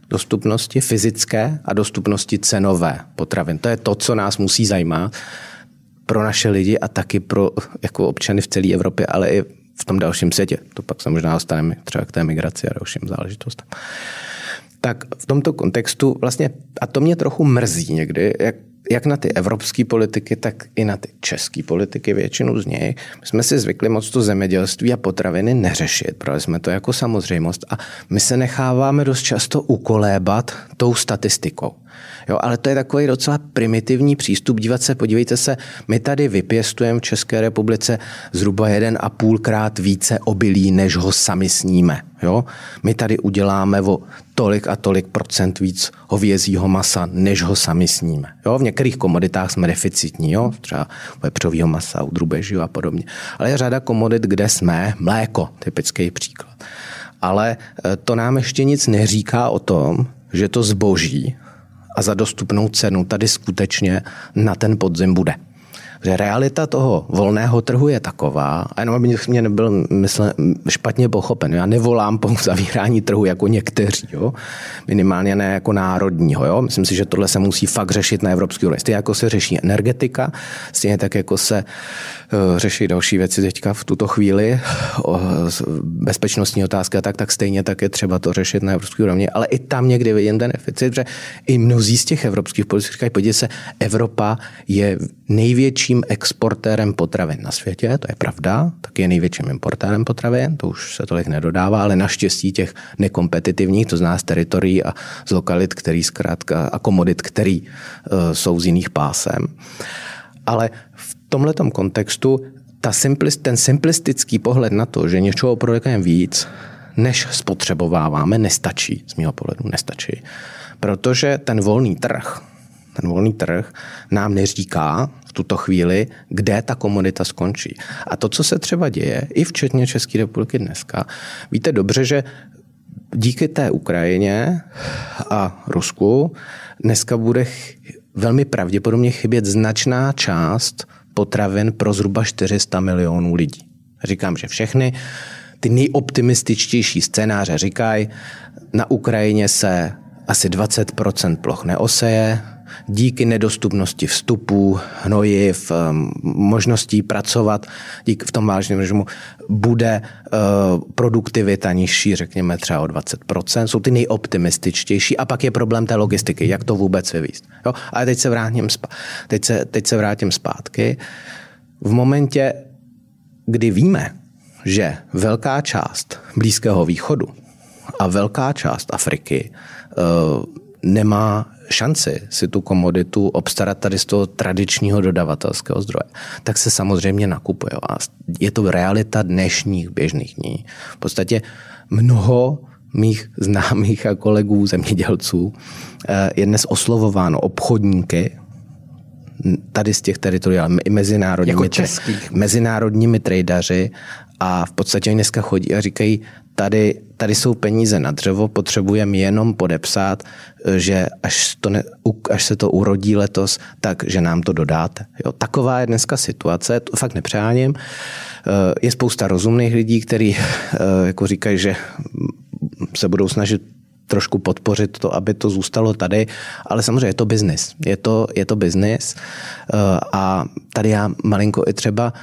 dostupnosti fyzické a dostupnosti cenové potravin. To je to, co nás musí zajímat pro naše lidi a taky pro jako občany v celé Evropě, ale i v tom dalším světě. To pak se možná dostaneme třeba k té migraci a dalším záležitostem tak v tomto kontextu vlastně, a to mě trochu mrzí někdy, jak, jak na ty evropské politiky, tak i na ty české politiky, většinu z my jsme si zvykli moc to zemědělství a potraviny neřešit, protože jsme to jako samozřejmost a my se necháváme dost často ukolébat tou statistikou. Jo, ale to je takový docela primitivní přístup. Dívat se, podívejte se, my tady vypěstujeme v České republice zhruba jeden a půlkrát více obilí, než ho sami sníme. Jo? My tady uděláme o tolik a tolik procent víc hovězího masa, než ho sami sníme. Jo? V některých komoditách jsme deficitní, jo? třeba vepřového masa, u drubežího a podobně. Ale je řada komodit, kde jsme, mléko, typický příklad. Ale eh, to nám ještě nic neříká o tom, že to zboží a za dostupnou cenu tady skutečně na ten podzim bude že realita toho volného trhu je taková, a jenom aby mě nebyl mysle, špatně pochopen, já nevolám po zavírání trhu jako někteří, jo? minimálně ne jako národního. Jo? Myslím si, že tohle se musí fakt řešit na evropské úrovni. Stejně jako se řeší energetika, stejně tak jako se uh, řeší další věci teďka v tuto chvíli, o, bezpečnostní otázka, tak, tak stejně tak je třeba to řešit na evropské úrovni, ale i tam někdy vidím ten deficit, že i mnozí z těch evropských politiků říkají, podívejte se, Evropa je největším exportérem potravin na světě, to je pravda, tak je největším importérem potravin, to už se tolik nedodává, ale naštěstí těch nekompetitivních, to zná z teritorií a z lokalit, který zkrátka a komodit, který uh, jsou z jiných pásem. Ale v tomto kontextu ta simplist, ten simplistický pohled na to, že něčeho produkujeme víc, než spotřebováváme, nestačí, z mého pohledu nestačí. Protože ten volný trh, ten volný trh nám neříká tuto chvíli, kde ta komodita skončí. A to, co se třeba děje, i včetně České republiky dneska, víte dobře, že díky té Ukrajině a Rusku dneska bude velmi pravděpodobně chybět značná část potravin pro zhruba 400 milionů lidí. Říkám, že všechny ty nejoptimističtější scénáře říkají, na Ukrajině se asi 20% ploch neoseje, díky nedostupnosti vstupů, hnojiv, možností pracovat díky v tom vážném režimu bude uh, produktivita nižší, řekněme třeba o 20%. Jsou ty nejoptimističtější a pak je problém té logistiky, jak to vůbec vyvíst. Jo? Teď se, vrátím, teď, se, teď se vrátím zpátky. V momentě, kdy víme, že velká část Blízkého východu a velká část Afriky uh, nemá šanci si tu komoditu obstarat tady z toho tradičního dodavatelského zdroje, tak se samozřejmě nakupuje. A je to realita dnešních běžných dní. V podstatě mnoho mých známých a kolegů zemědělců eh, je dnes oslovováno obchodníky tady z těch teritorií, i mezinárodními, jako českých. mezinárodními tradeři a v podstatě oni dneska chodí a říkají, tady, tady jsou peníze na dřevo, potřebujeme jenom podepsat, že až, to ne, až se to urodí letos, tak že nám to dodáte. Jo, taková je dneska situace, to fakt nepřáním. Je spousta rozumných lidí, kteří [laughs] jako říkají, že se budou snažit trošku podpořit to, aby to zůstalo tady, ale samozřejmě je to biznis. Je to, je to biznis a tady já malinko i třeba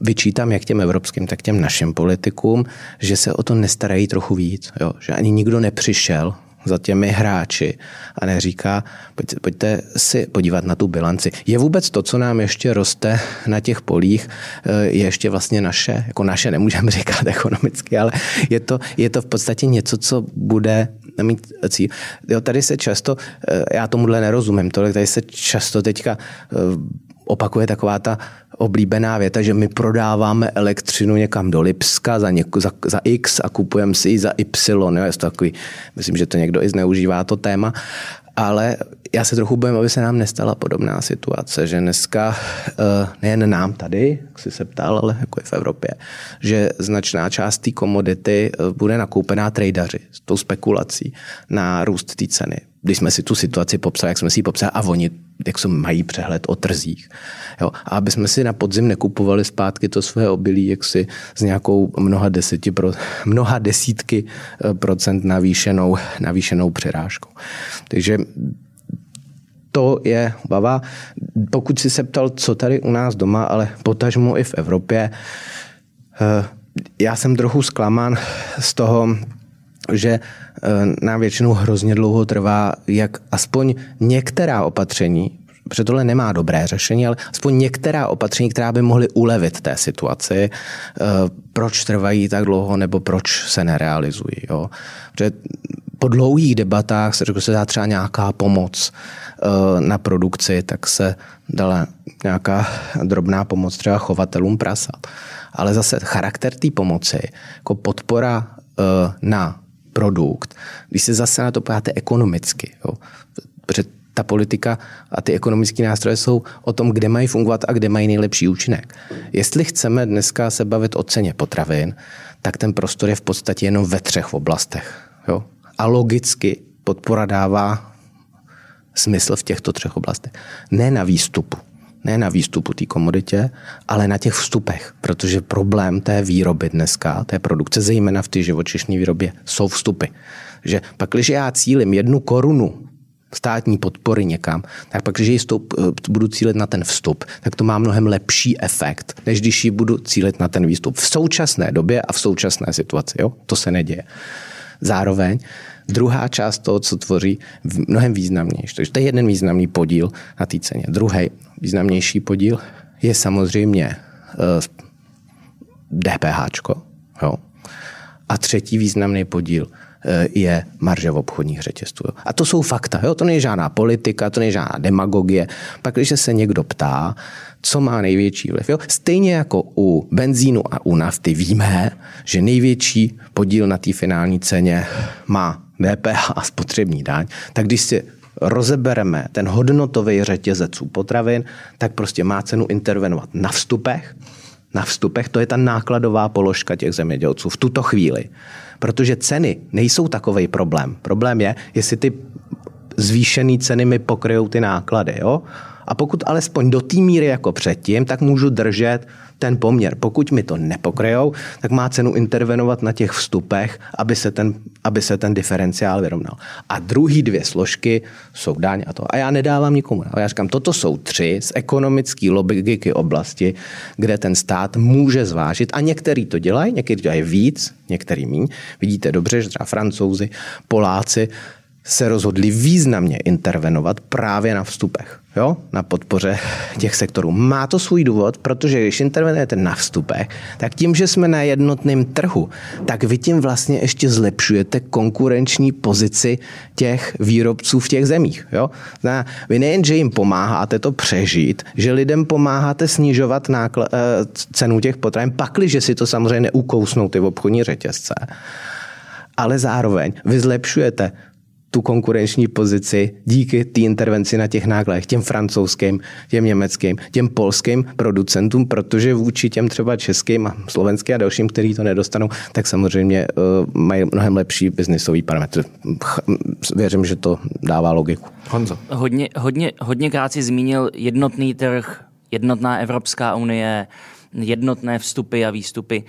vyčítám jak těm evropským, tak těm našim politikům, že se o to nestarají trochu víc. Jo? Že ani nikdo nepřišel za těmi hráči a neříká, pojďte, si podívat na tu bilanci. Je vůbec to, co nám ještě roste na těch polích, eh, je ještě vlastně naše, jako naše nemůžeme [laughs] říkat ekonomicky, ale je to, je to v podstatě něco, co bude mít cíl. Jo, tady se často, eh, já tomuhle nerozumím, tohle tady se často teďka eh, opakuje taková ta oblíbená věta, že my prodáváme elektřinu někam do Lipska za, něko, za, za X a kupujeme si ji za Y. Jo, je to takový, myslím, že to někdo i zneužívá to téma. Ale já se trochu bojím, aby se nám nestala podobná situace, že dneska eh, nejen nám tady, jak jsi se ptal, ale jako i v Evropě, že značná část té komodity eh, bude nakoupená tradeři s tou spekulací na růst té ceny když jsme si tu situaci popsali, jak jsme si ji popsali a oni jak jsou, mají přehled o trzích. Jo? A aby jsme si na podzim nekupovali zpátky to své obilí, jak si s nějakou mnoha, deseti pro, [laughs] mnoha desítky eh, procent navýšenou, navýšenou přirážkou. Takže to je bava. Pokud si se ptal, co tady u nás doma, ale potažmo i v Evropě, eh, já jsem trochu zklamán z toho, že eh, nám většinou hrozně dlouho trvá, jak aspoň některá opatření, protože tohle nemá dobré řešení, ale aspoň některá opatření, která by mohly ulevit té situaci, eh, proč trvají tak dlouho nebo proč se nerealizují. Jo? Protože po dlouhých debatách se řekl, se dá třeba nějaká pomoc na produkci, tak se dala nějaká drobná pomoc třeba chovatelům prasat. Ale zase charakter té pomoci, jako podpora na produkt, když se zase na to podíváte ekonomicky, jo, protože ta politika a ty ekonomické nástroje jsou o tom, kde mají fungovat a kde mají nejlepší účinek. Jestli chceme dneska se bavit o ceně potravin, tak ten prostor je v podstatě jenom ve třech oblastech. Jo? A logicky podpora dává smysl v těchto třech oblastech. Ne na výstupu ne na výstupu té komoditě, ale na těch vstupech, protože problém té výroby dneska, té produkce, zejména v té živočišné výrobě, jsou vstupy. Že pak, když já cílim jednu korunu státní podpory někam, tak pak, když ji budu cílit na ten vstup, tak to má mnohem lepší efekt, než když ji budu cílit na ten výstup. V současné době a v současné situaci. Jo? To se neděje. Zároveň druhá část toho, co tvoří mnohem významnější. Takže to je jeden významný podíl na té ceně. Druhý významnější podíl je samozřejmě DPH. Eh. A třetí významný podíl je marže v obchodních řetězců. A to jsou fakta. Jo? To není žádná politika, to není žádná demagogie. Pak, když se někdo ptá, co má největší vliv. Jo? Stejně jako u benzínu a u nafty víme, že největší podíl na té finální ceně má DPH a spotřební daň, tak když si rozebereme ten hodnotový řetězec u potravin, tak prostě má cenu intervenovat na vstupech. Na vstupech to je ta nákladová položka těch zemědělců v tuto chvíli. Protože ceny nejsou takový problém. Problém je, jestli ty zvýšené ceny mi pokryjou ty náklady. Jo? A pokud alespoň do té míry jako předtím, tak můžu držet ten poměr. Pokud mi to nepokryjou, tak má cenu intervenovat na těch vstupech, aby se ten, aby se ten diferenciál vyrovnal. A druhý dvě složky jsou daň a to. A já nedávám nikomu. Já říkám, toto jsou tři z ekonomické logiky oblasti, kde ten stát může zvážit a některý to dělají, některý dělají víc, některý míň. Vidíte dobře, že třeba francouzi, Poláci se rozhodli významně intervenovat právě na vstupech, jo? na podpoře těch sektorů. Má to svůj důvod, protože když intervenujete na vstupech, tak tím, že jsme na jednotném trhu, tak vy tím vlastně ještě zlepšujete konkurenční pozici těch výrobců v těch zemích. Jo? Zná, vy nejen, že jim pomáháte to přežít, že lidem pomáháte snižovat nákl- eh, cenu těch potravin, pakli, že si to samozřejmě neukousnou ty obchodní řetězce, ale zároveň vy zlepšujete tu konkurenční pozici díky té intervenci na těch nákladech, těm francouzským, těm německým, těm polským producentům, protože vůči těm třeba českým a slovenským a dalším, kteří to nedostanou, tak samozřejmě uh, mají mnohem lepší biznisový parametr. Věřím, že to dává logiku. Honzo. Hodně, hodně, hodně krát si zmínil jednotný trh, jednotná Evropská unie, jednotné vstupy a výstupy.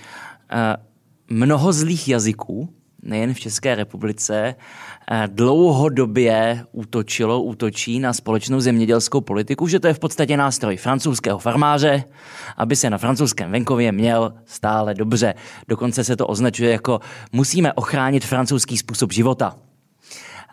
Uh, mnoho zlých jazyků nejen v České republice, eh, dlouhodobě útočilo, útočí na společnou zemědělskou politiku, že to je v podstatě nástroj francouzského farmáře, aby se na francouzském venkově měl stále dobře. Dokonce se to označuje jako musíme ochránit francouzský způsob života.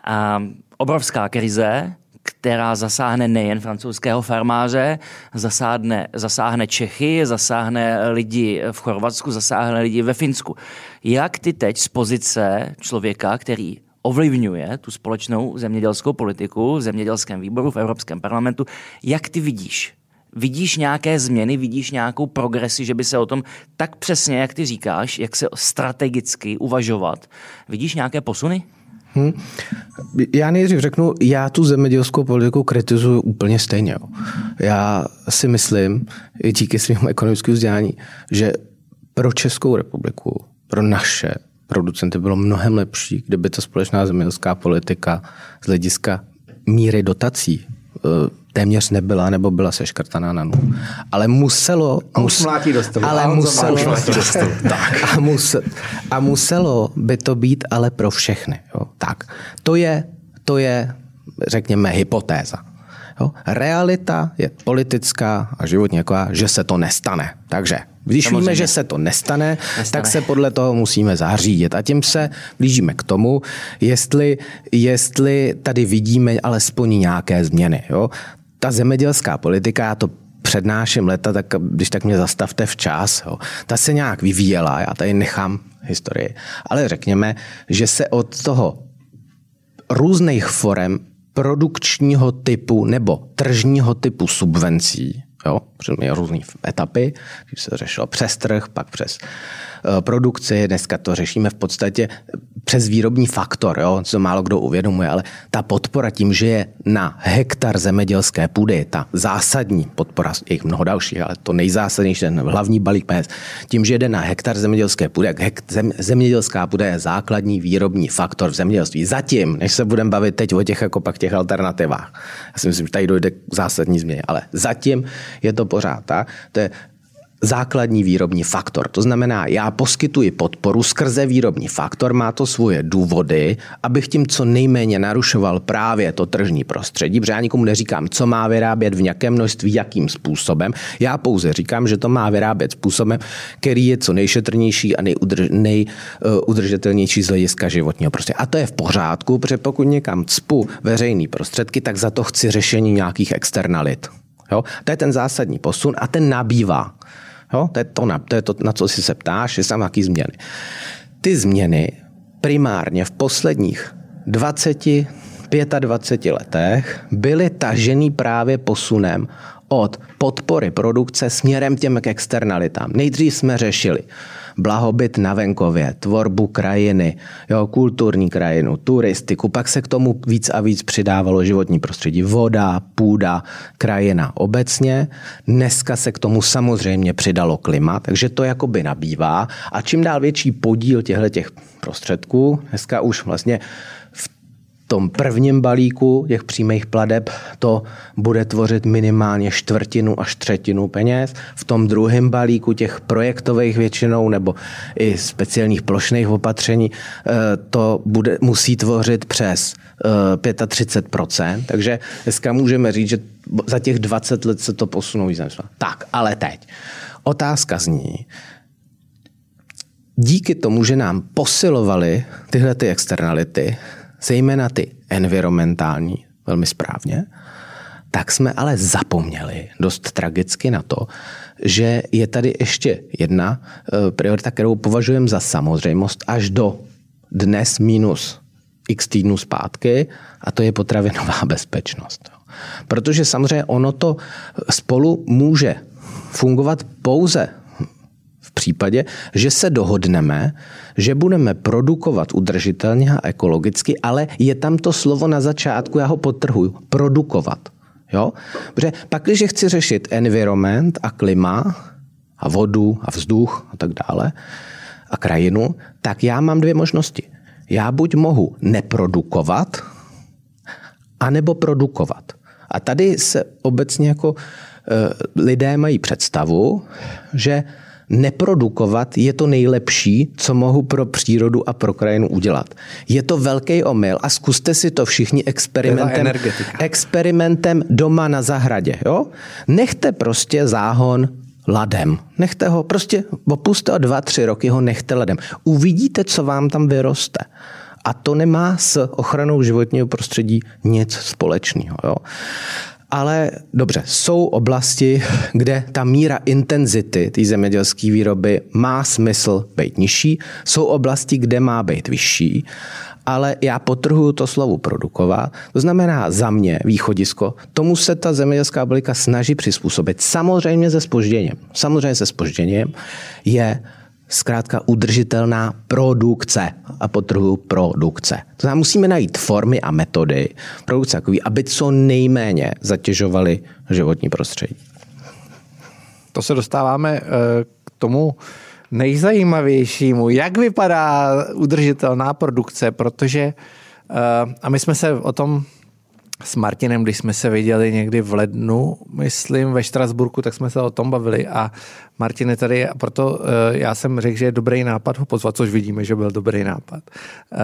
A obrovská krize, která zasáhne nejen francouzského farmáře, zasáhne, zasáhne Čechy, zasáhne lidi v Chorvatsku, zasáhne lidi ve Finsku. Jak ty teď z pozice člověka, který ovlivňuje tu společnou zemědělskou politiku v zemědělském výboru v Evropském parlamentu, jak ty vidíš? Vidíš nějaké změny, vidíš nějakou progresi, že by se o tom tak přesně, jak ty říkáš, jak se strategicky uvažovat, vidíš nějaké posuny? Hmm. Já nejdřív řeknu, já tu zemědělskou politiku kritizuju úplně stejně. Já si myslím, i díky svým ekonomickému vzdělání, že pro Českou republiku, pro naše producenty bylo mnohem lepší, kdyby ta společná zemědělská politika z hlediska míry dotací eh, téměř nebyla nebo byla seškrtaná na nulu. Ale muselo... A mus, mlátí dostal. Ale muselo, [laughs] tak. A, musel, a muselo by to být ale pro všechny. Jo. Tak, to je, to je, řekněme, hypotéza. Jo. Realita je politická a životně taková, že se to nestane. Takže když Samozřejmě. víme, že se to nestane, nestane, tak se podle toho musíme zařídit. A tím se blížíme k tomu, jestli, jestli tady vidíme alespoň nějaké změny. Jo? ta zemědělská politika, já to přednáším leta, tak když tak mě zastavte včas, jo. ta se nějak vyvíjela, já tady nechám historii, ale řekněme, že se od toho různých forem produkčního typu nebo tržního typu subvencí, jo, protože různé etapy, když se řešilo přes trh, pak přes Eh, produkci, dneska to řešíme v podstatě přes výrobní faktor, jo, co málo kdo uvědomuje, ale ta podpora tím, že je na hektar zemědělské půdy, ta zásadní podpora, je jich mnoho dalších, ale to nejzásadnější, ten hlavní balík peněz, tím, že jde na hektar zemědělské půdy, jak hekt, zem, zemědělská půda je základní výrobní faktor v zemědělství. Zatím, než se budeme bavit teď o těch jako pak těch alternativách, já si myslím, že tady dojde k zásadní změně, ale zatím je to pořád tak, to je základní výrobní faktor. To znamená, já poskytuji podporu skrze výrobní faktor, má to svoje důvody, abych tím co nejméně narušoval právě to tržní prostředí, protože já nikomu neříkám, co má vyrábět v nějakém množství, jakým způsobem. Já pouze říkám, že to má vyrábět způsobem, který je co nejšetrnější a nejudržitelnější z hlediska životního prostředí. A to je v pořádku, protože pokud někam cpu veřejný prostředky, tak za to chci řešení nějakých externalit. Jo? To je ten zásadní posun a ten nabývá. Jo? To, je to, na, to je to, na co si se ptáš, jestli tam nějaký změny. Ty změny primárně v posledních 20, 25 letech byly tažený právě posunem od podpory produkce směrem těm k externalitám. Nejdřív jsme řešili blahobyt na venkově, tvorbu krajiny, jo, kulturní krajinu, turistiku, pak se k tomu víc a víc přidávalo životní prostředí, voda, půda, krajina obecně. Dneska se k tomu samozřejmě přidalo klima, takže to jakoby nabývá. A čím dál větší podíl těchto těch prostředků, dneska už vlastně tom prvním balíku těch přímých pladeb to bude tvořit minimálně čtvrtinu až třetinu peněz. V tom druhém balíku těch projektových většinou nebo i speciálních plošných opatření eh, to bude, musí tvořit přes 35%. Eh, Takže dneska můžeme říct, že za těch 20 let se to posunou významně. Tak, ale teď. Otázka zní, díky tomu, že nám posilovaly tyhle ty externality, zejména ty environmentální, velmi správně, tak jsme ale zapomněli dost tragicky na to, že je tady ještě jedna eh, priorita, kterou považujeme za samozřejmost až do dnes minus x týdnů zpátky, a to je potravinová [laughs] bezpečnost. Protože samozřejmě ono to spolu může fungovat pouze případě, že se dohodneme, že budeme produkovat udržitelně a ekologicky, ale je tam to slovo na začátku, já ho potrhuju, produkovat. Jo? Protože pak, když chci řešit environment a klima a vodu a vzduch a tak dále a krajinu, tak já mám dvě možnosti. Já buď mohu neprodukovat, anebo produkovat. A tady se obecně jako e, lidé mají představu, že neprodukovat je to nejlepší, co mohu pro přírodu a pro krajinu udělat. Je to velký omyl a zkuste si to všichni experimentem, experimentem doma na zahradě. Jo? Nechte prostě záhon ladem. Nechte ho, prostě opuste o dva, tři roky ho nechte ladem. Uvidíte, co vám tam vyroste. A to nemá s ochranou životního prostředí nic společného. Jo? Ale dobře, jsou oblasti, kde ta míra intenzity té zemědělské výroby má smysl být nižší, jsou oblasti, kde má být vyšší, ale já potrhuju to slovo produkovat. To znamená za mě východisko, tomu se ta zemědělská politika snaží přizpůsobit. Samozřejmě se spožděním. Samozřejmě se spožděním je zkrátka udržitelná produkce a potrhu produkce. To znamená, musíme najít formy a metody produkce takový, aby co nejméně zatěžovaly životní prostředí. To se dostáváme eh, k tomu nejzajímavějšímu, jak vypadá udržitelná produkce, protože eh, a my jsme se o tom s Martinem, když jsme se viděli někdy v lednu, myslím, ve Štrasburku, tak jsme se o tom bavili a Martin je tady a proto eh, já jsem řekl, že je dobrý nápad ho pozvat, což vidíme, že byl dobrý nápad. Eh,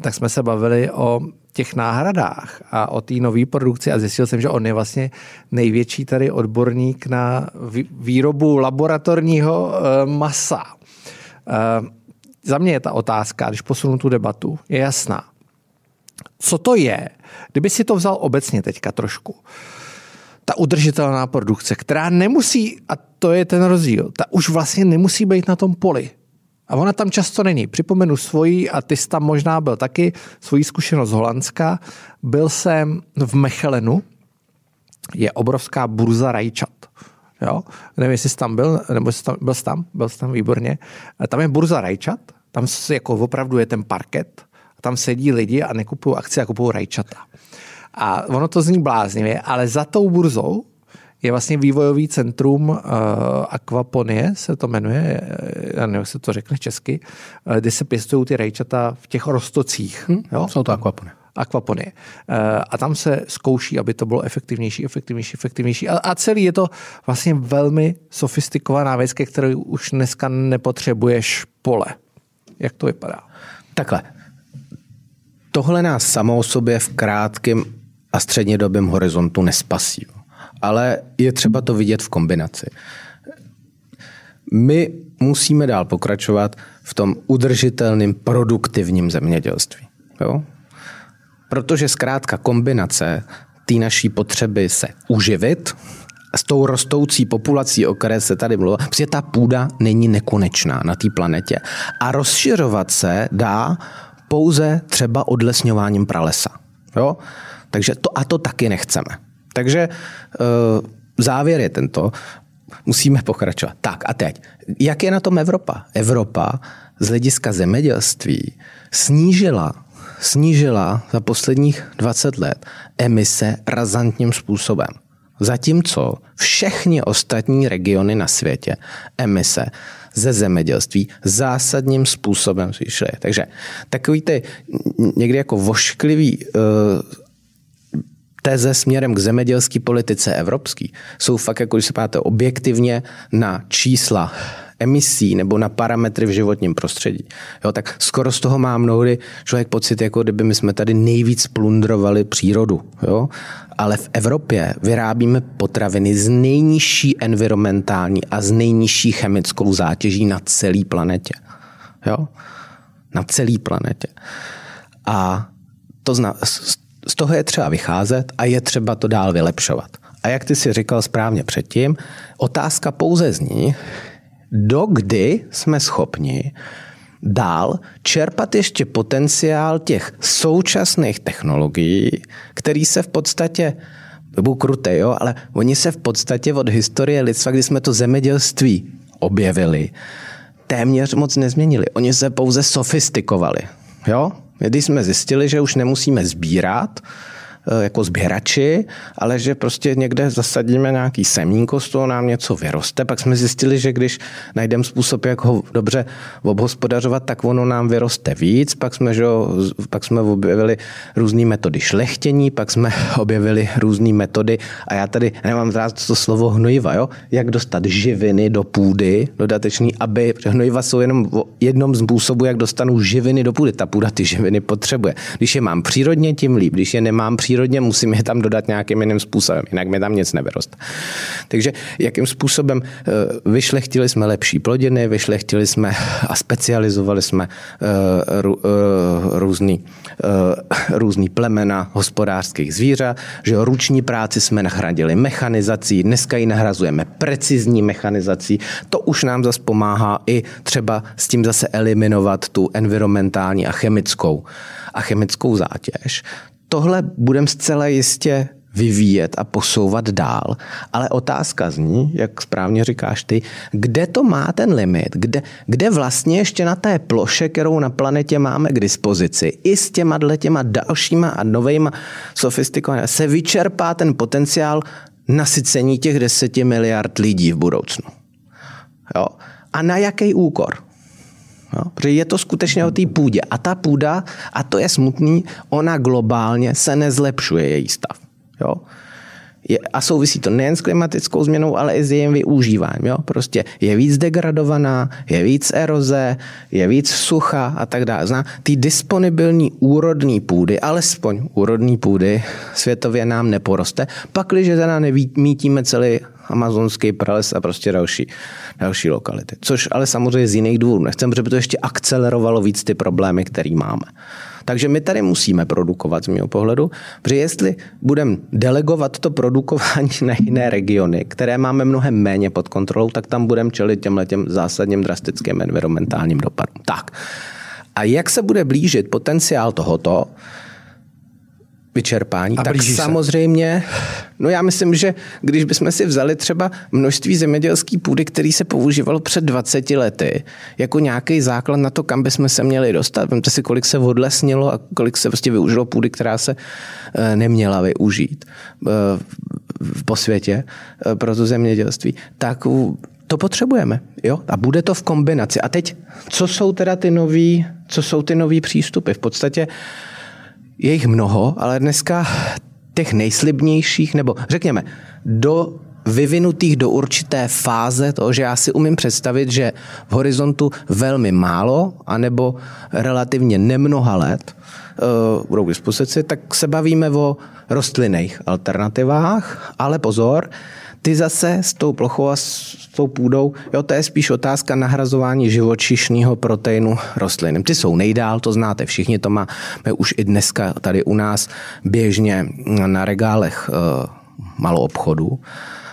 tak jsme se bavili o těch náhradách a o té nové produkci a zjistil jsem, že on je vlastně největší tady odborník na výrobu laboratorního eh, masa. Za mě je ta otázka, když posunu tu debatu, je jasná co to je, kdyby si to vzal obecně teďka trošku, ta udržitelná produkce, která nemusí, a to je ten rozdíl, ta už vlastně nemusí být na tom poli. A ona tam často není. Připomenu svoji, a ty jsi tam možná byl taky, svoji zkušenost z Holandska. Byl jsem v Mechelenu, je obrovská burza rajčat. Jo? Nevím, jestli jsi tam byl, nebo jsi tam, byl jsi tam, byl jsi tam výborně. Tam je burza rajčat, tam jako opravdu je ten parket, a tam sedí lidi a nekupují akcie a kupují rajčata. A ono to zní bláznivě, ale za tou burzou je vlastně vývojový centrum uh, Aquaponie, se to jmenuje, já nevím, jak se to řekne česky, uh, kde se pěstují ty rajčata v těch rostocích. Hmm, jo? Jsou to akvaponie. Akvaponie. Uh, a tam se zkouší, aby to bylo efektivnější, efektivnější, efektivnější. A, a celý je to vlastně velmi sofistikovaná věc, ke které už dneska nepotřebuješ pole. Jak to vypadá? Takhle tohle nás samo o sobě v krátkém a střednědobém horizontu nespasí. Ale je třeba to vidět v kombinaci. My musíme dál pokračovat v tom udržitelném produktivním zemědělství. Jo? Protože zkrátka kombinace té naší potřeby se uživit s tou rostoucí populací, o které se tady mluvilo, protože ta půda není nekonečná na té planetě a rozšiřovat se dá pouze třeba odlesňováním pralesa. Jo? Takže to a to taky nechceme. Takže e, závěr je tento. Musíme pokračovat. Tak a teď. Jak je na tom Evropa? Evropa z hlediska zemědělství snížila snížila za posledních 20 let emise razantním způsobem. Zatímco všechny ostatní regiony na světě emise ze zemědělství zásadním způsobem zvýšily. Takže takový ty někdy jako vošklivý uh, teze směrem k zemědělské politice evropský jsou fakt, jako když se páte objektivně na čísla emisí nebo na parametry v životním prostředí. Jo, tak skoro z toho má mnohdy člověk pocit, jako kdyby my jsme tady nejvíc plundrovali přírodu. Jo? Ale v Evropě vyrábíme potraviny z nejnižší environmentální a z nejnižší chemickou zátěží na celé planetě. Jo? Na celé planetě. A to zna, z toho je třeba vycházet a je třeba to dál vylepšovat. A jak ty si říkal správně předtím, otázka pouze zní, dokdy jsme schopni dál čerpat ještě potenciál těch současných technologií, který se v podstatě byl kruté, jo, ale oni se v podstatě od historie lidstva, kdy jsme to zemědělství objevili, téměř moc nezměnili. Oni se pouze sofistikovali. Jo? Když jsme zjistili, že už nemusíme sbírat, jako sběrači, ale že prostě někde zasadíme nějaký semínko, z toho nám něco vyroste. Pak jsme zjistili, že když najdeme způsob, jak ho dobře obhospodařovat, tak ono nám vyroste víc. Pak jsme, že, pak jsme objevili různé metody šlechtění, pak jsme [laughs] objevili různé metody a já tady nemám rád to slovo hnojiva, jo? jak dostat živiny do půdy dodatečný, aby hnojiva jsou jenom jednom z způsobů, jak dostanu živiny do půdy. Ta půda ty živiny potřebuje. Když je mám přírodně, tím líp. Když je nemám přírodně, musím je tam dodat nějakým jiným způsobem, jinak mi tam nic nevyroste. Takže jakým způsobem eh, vyšlechtili jsme lepší plodiny, vyšlechtili jsme a specializovali jsme eh, eh, různý, různý plemena hospodářských zvířat, že ruční práci jsme nahradili mechanizací, dneska ji nahrazujeme precizní mechanizací. To už nám zase pomáhá i třeba s tím zase eliminovat tu environmentální a chemickou a chemickou zátěž. Tohle budeme zcela jistě vyvíjet a posouvat dál. Ale otázka zní, jak správně říkáš ty, kde to má ten limit, kde, kde vlastně ještě na té ploše, kterou na planetě máme k dispozici, i s těma těma dalšíma a novejma sofistikovanými, se vyčerpá ten potenciál nasycení těch deseti miliard lidí v budoucnu. Jo? A na jaký úkor? Jo? Protože je to skutečně o té půdě. A ta půda, a to je smutný, ona globálně se nezlepšuje její stav. Jo? Je, a souvisí to nejen s klimatickou změnou, ale i s jejím využíváním. Jo? Prostě je víc degradovaná, je víc eroze, je víc sucha a tak dále. Zná, ty disponibilní úrodní půdy, alespoň úrodní půdy, světově nám neporoste, pakliže teda nevítíme celý amazonský prales a prostě další, další lokality. Což ale samozřejmě z jiných důvodů nechcem, protože by to ještě akcelerovalo víc ty problémy, které máme. Takže my tady musíme produkovat z mého pohledu, protože jestli budeme delegovat to produkování [laughs] na jiné regiony, které máme mnohem méně pod kontrolou, tak tam budeme čelit těmhle těm zásadním drastickým environmentálním dopadům. Tak. A jak se bude blížit potenciál tohoto, vyčerpání, a tak se. samozřejmě, no já myslím, že když bychom si vzali třeba množství zemědělské půdy, který se používalo před 20 lety, jako nějaký základ na to, kam bychom se měli dostat. Vemte si, kolik se odlesnilo a kolik se prostě využilo půdy, která se eh, neměla využít eh, po světě eh, pro to zemědělství. Tak to potřebujeme. Jo? A bude to v kombinaci. A teď, co jsou teda ty nový, co jsou ty nový přístupy? V podstatě je jich mnoho, ale dneska těch nejslibnějších, nebo řekněme, do vyvinutých do určité fáze toho, že já si umím představit, že v horizontu velmi málo, anebo relativně nemnoha let uh, budou k dispozici, tak se bavíme o rostlinných alternativách, ale pozor, ty zase s tou plochou a s tou půdou, jo, to je spíš otázka nahrazování živočišného proteinu rostlin. Ty jsou nejdál, to znáte všichni, to máme už i dneska tady u nás běžně na regálech uh, malou obchodu.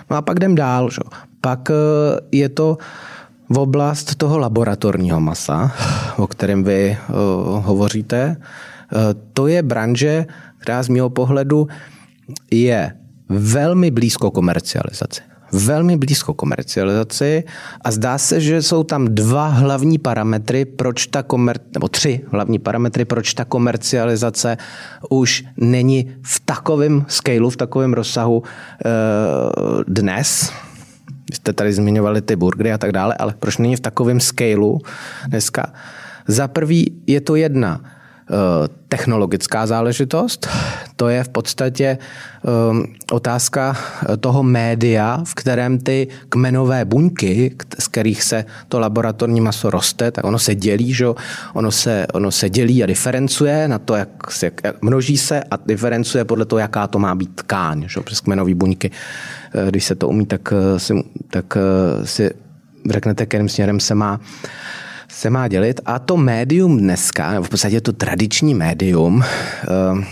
No a pak jdem dál. Že? Pak uh, je to v oblast toho laboratorního masa, o kterém vy uh, hovoříte. Uh, to je branže, která z mého pohledu je velmi blízko komercializaci. Velmi blízko komercializaci a zdá se, že jsou tam dva hlavní parametry, proč ta komer, nebo tři hlavní parametry, proč ta komercializace už není v takovém scaleu, v takovém rozsahu e, dnes. Vy jste tady zmiňovali ty burgery a tak dále, ale proč není v takovém scaleu dneska? Za prvý je to jedna Eh, technologická záležitost. To je v podstatě um, otázka toho média, v kterém ty kmenové buňky, z kterých se to laboratorní maso roste, tak ono se dělí, že? Ono, se, ono se dělí a diferencuje na to, jak, jak, jak množí se a diferencuje podle toho, jaká to má být tkáň, že? přes kmenové buňky. Eh, když se to umí, tak si, tak si řeknete, kterým směrem se má se má dělit a to médium dneska, nebo v podstatě to tradiční médium, ehm,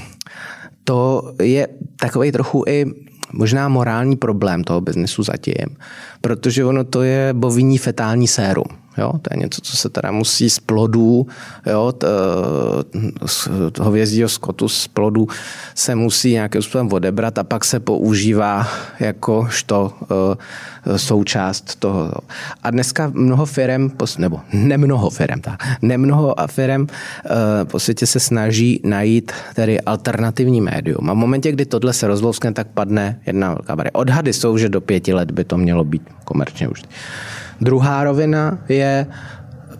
to je takový trochu i možná morální problém toho biznesu zatím, protože ono to je bovinní fetální sérum. Jo? To je něco, co se teda musí z plodů, jo? T, z hovězího skotu z plodů se musí nějakým způsobem odebrat a pak se používá jakožto uh, součást toho. A dneska mnoho firm, nebo nemnoho firm, tak, nemnoho firm uh, po světě se snaží najít tedy alternativní médium. A v momentě, kdy tohle se rozlouskne, tak padne jedna velká. Odhady jsou, že do pěti let by to mělo být komerčně už. Druhá rovina je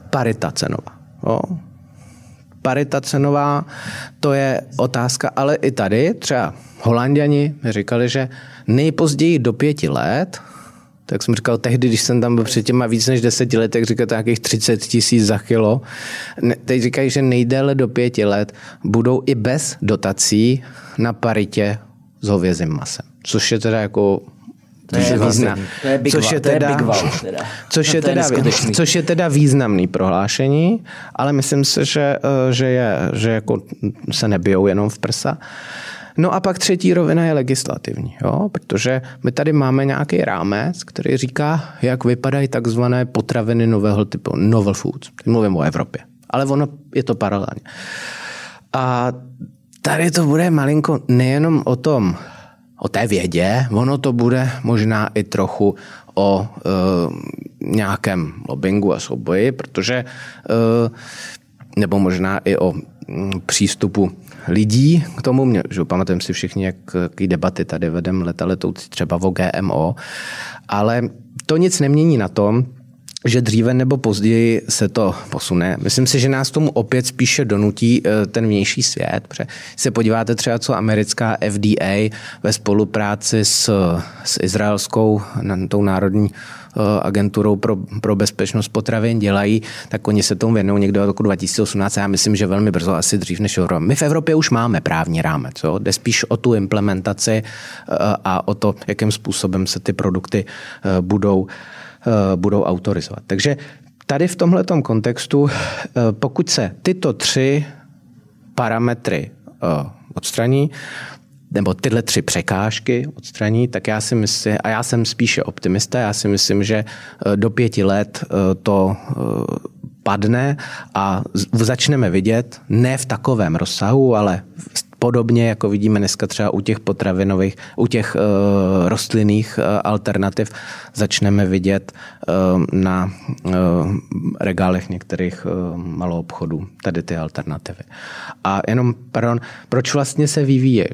parita cenová. Jo. Parita cenová, to je otázka, ale i tady třeba Holanděni mi říkali, že nejpozději do pěti let, tak jsem říkal tehdy, když jsem tam byl před těma víc než deseti let, tak říkal nějakých 30 tisíc za kilo. Teď říkají, že nejdéle do pěti let budou i bez dotací na paritě s hovězím masem. Což je teda jako to je, význam. To je big, což je teda, to je big wow, teda. Což, je teda, což je teda významný prohlášení, ale myslím si, že, eh, že, je, že jako se nebijou jenom v prsa. No a pak třetí rovina je legislativní, jo? protože my tady máme nějaký rámec, který říká, jak vypadají takzvané potraviny nového typu, novel foods. Teď mluvím o Evropě, ale ono je to paralelně. A tady to bude malinko nejenom o tom, o té vědě, ono to bude možná i trochu o e, nějakém lobbingu a souboji, protože e, nebo možná i o přístupu lidí k tomu. Mě, že pamatujeme si všichni, jak, jaký debaty tady vedeme leta letoucí třeba o GMO, ale to nic nemění na tom, že dříve nebo později se to posune. Myslím si, že nás tomu opět spíše donutí eh, ten vnější svět. Protože se podíváte třeba, co americká FDA ve spolupráci s, s izraelskou, tou národní eh, agenturou pro, pro bezpečnost potravin dělají, tak oni se tomu věnují někdo od roku 2018 já myslím, že velmi brzo, asi dřív než Evropa. My v Evropě už máme právní rámec, jo? jde spíš o tu implementaci eh, a o to, jakým způsobem se ty produkty budou budou autorizovat. Takže tady v tomhle kontextu, eh, pokud se tyto tři parametry eh, odstraní, nebo tyhle tři překážky odstraní, tak já si myslím, a já jsem spíše optimista, já si myslím, že do pěti let to padne a začneme vidět, ne v takovém rozsahu, ale Podobně jako vidíme dneska třeba u těch potravinových, u těch uh, rostlinných uh, alternativ, začneme vidět uh, na uh, regálech některých uh, malou obchodů tady ty alternativy. A jenom, pardon, proč vlastně se vyvíje?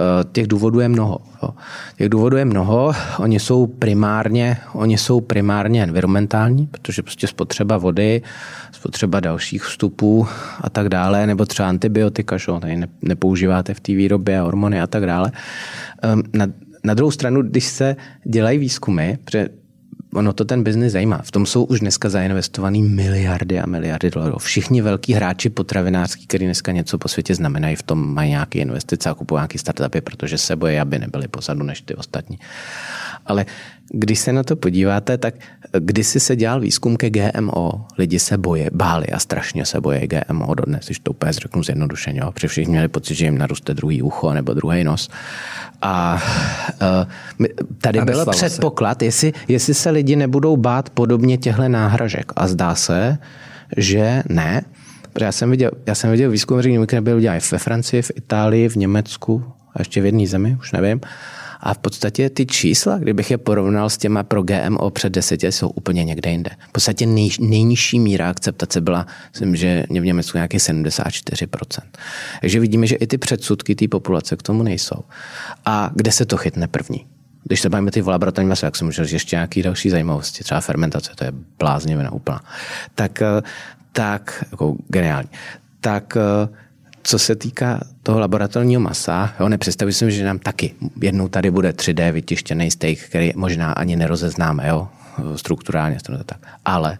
Že? těch důvodů je mnoho. Jo. Těch důvodů je mnoho, oni jsou primárně, oni jsou primárně environmentální, protože prostě spotřeba vody, spotřeba dalších vstupů a tak dále, nebo třeba antibiotika, že tady nepoužíváte v té výrobě hormony a tak dále. Ehm, na, na druhou stranu, když se dělají výzkumy, protože ono to ten biznis zajímá. V tom jsou už dneska zainvestované miliardy a miliardy dolarů. Všichni velký hráči potravinářský, kteří dneska něco po světě znamenají, v tom mají nějaké investice a kupují nějaké startupy, protože se bojí, aby nebyli pozadu než ty ostatní. Ale když se na to podíváte, tak kdysi se dělal výzkum ke GMO, lidi se boje, báli a strašně se boje GMO dodnes, když to úplně řeknu zjednodušeně, protože všichni měli pocit, že jim naroste druhý ucho nebo druhý nos. A uh, tady a byl předpoklad, jestli, jestli se lidi nebudou bát podobně těchto náhražek. A zdá se, že ne. Protože já jsem viděl, já jsem viděl výzkum, který byl dělaný ve Francii, v Itálii, v Německu a ještě v jedné zemi, už nevím. A v podstatě ty čísla, kdybych je porovnal s těma pro GMO před deseti, jsou úplně někde jinde. V podstatě nej, nejnižší míra akceptace byla, myslím, že v Německu nějaký 74%. Takže vidíme, že i ty předsudky té populace k tomu nejsou. A kde se to chytne první? Když se bavíme ty v laboratorní maso, jak jsem můžu ještě nějaký další zajímavosti, třeba fermentace, to je bláznivina úplná, tak, eh, tak jako geniální. Tak eh, co se týká toho laboratorního masa, jo, nepředstavuji si, že nám taky jednou tady bude 3D vytištěný steak, který možná ani nerozeznáme, jo, strukturálně. Tak. Ale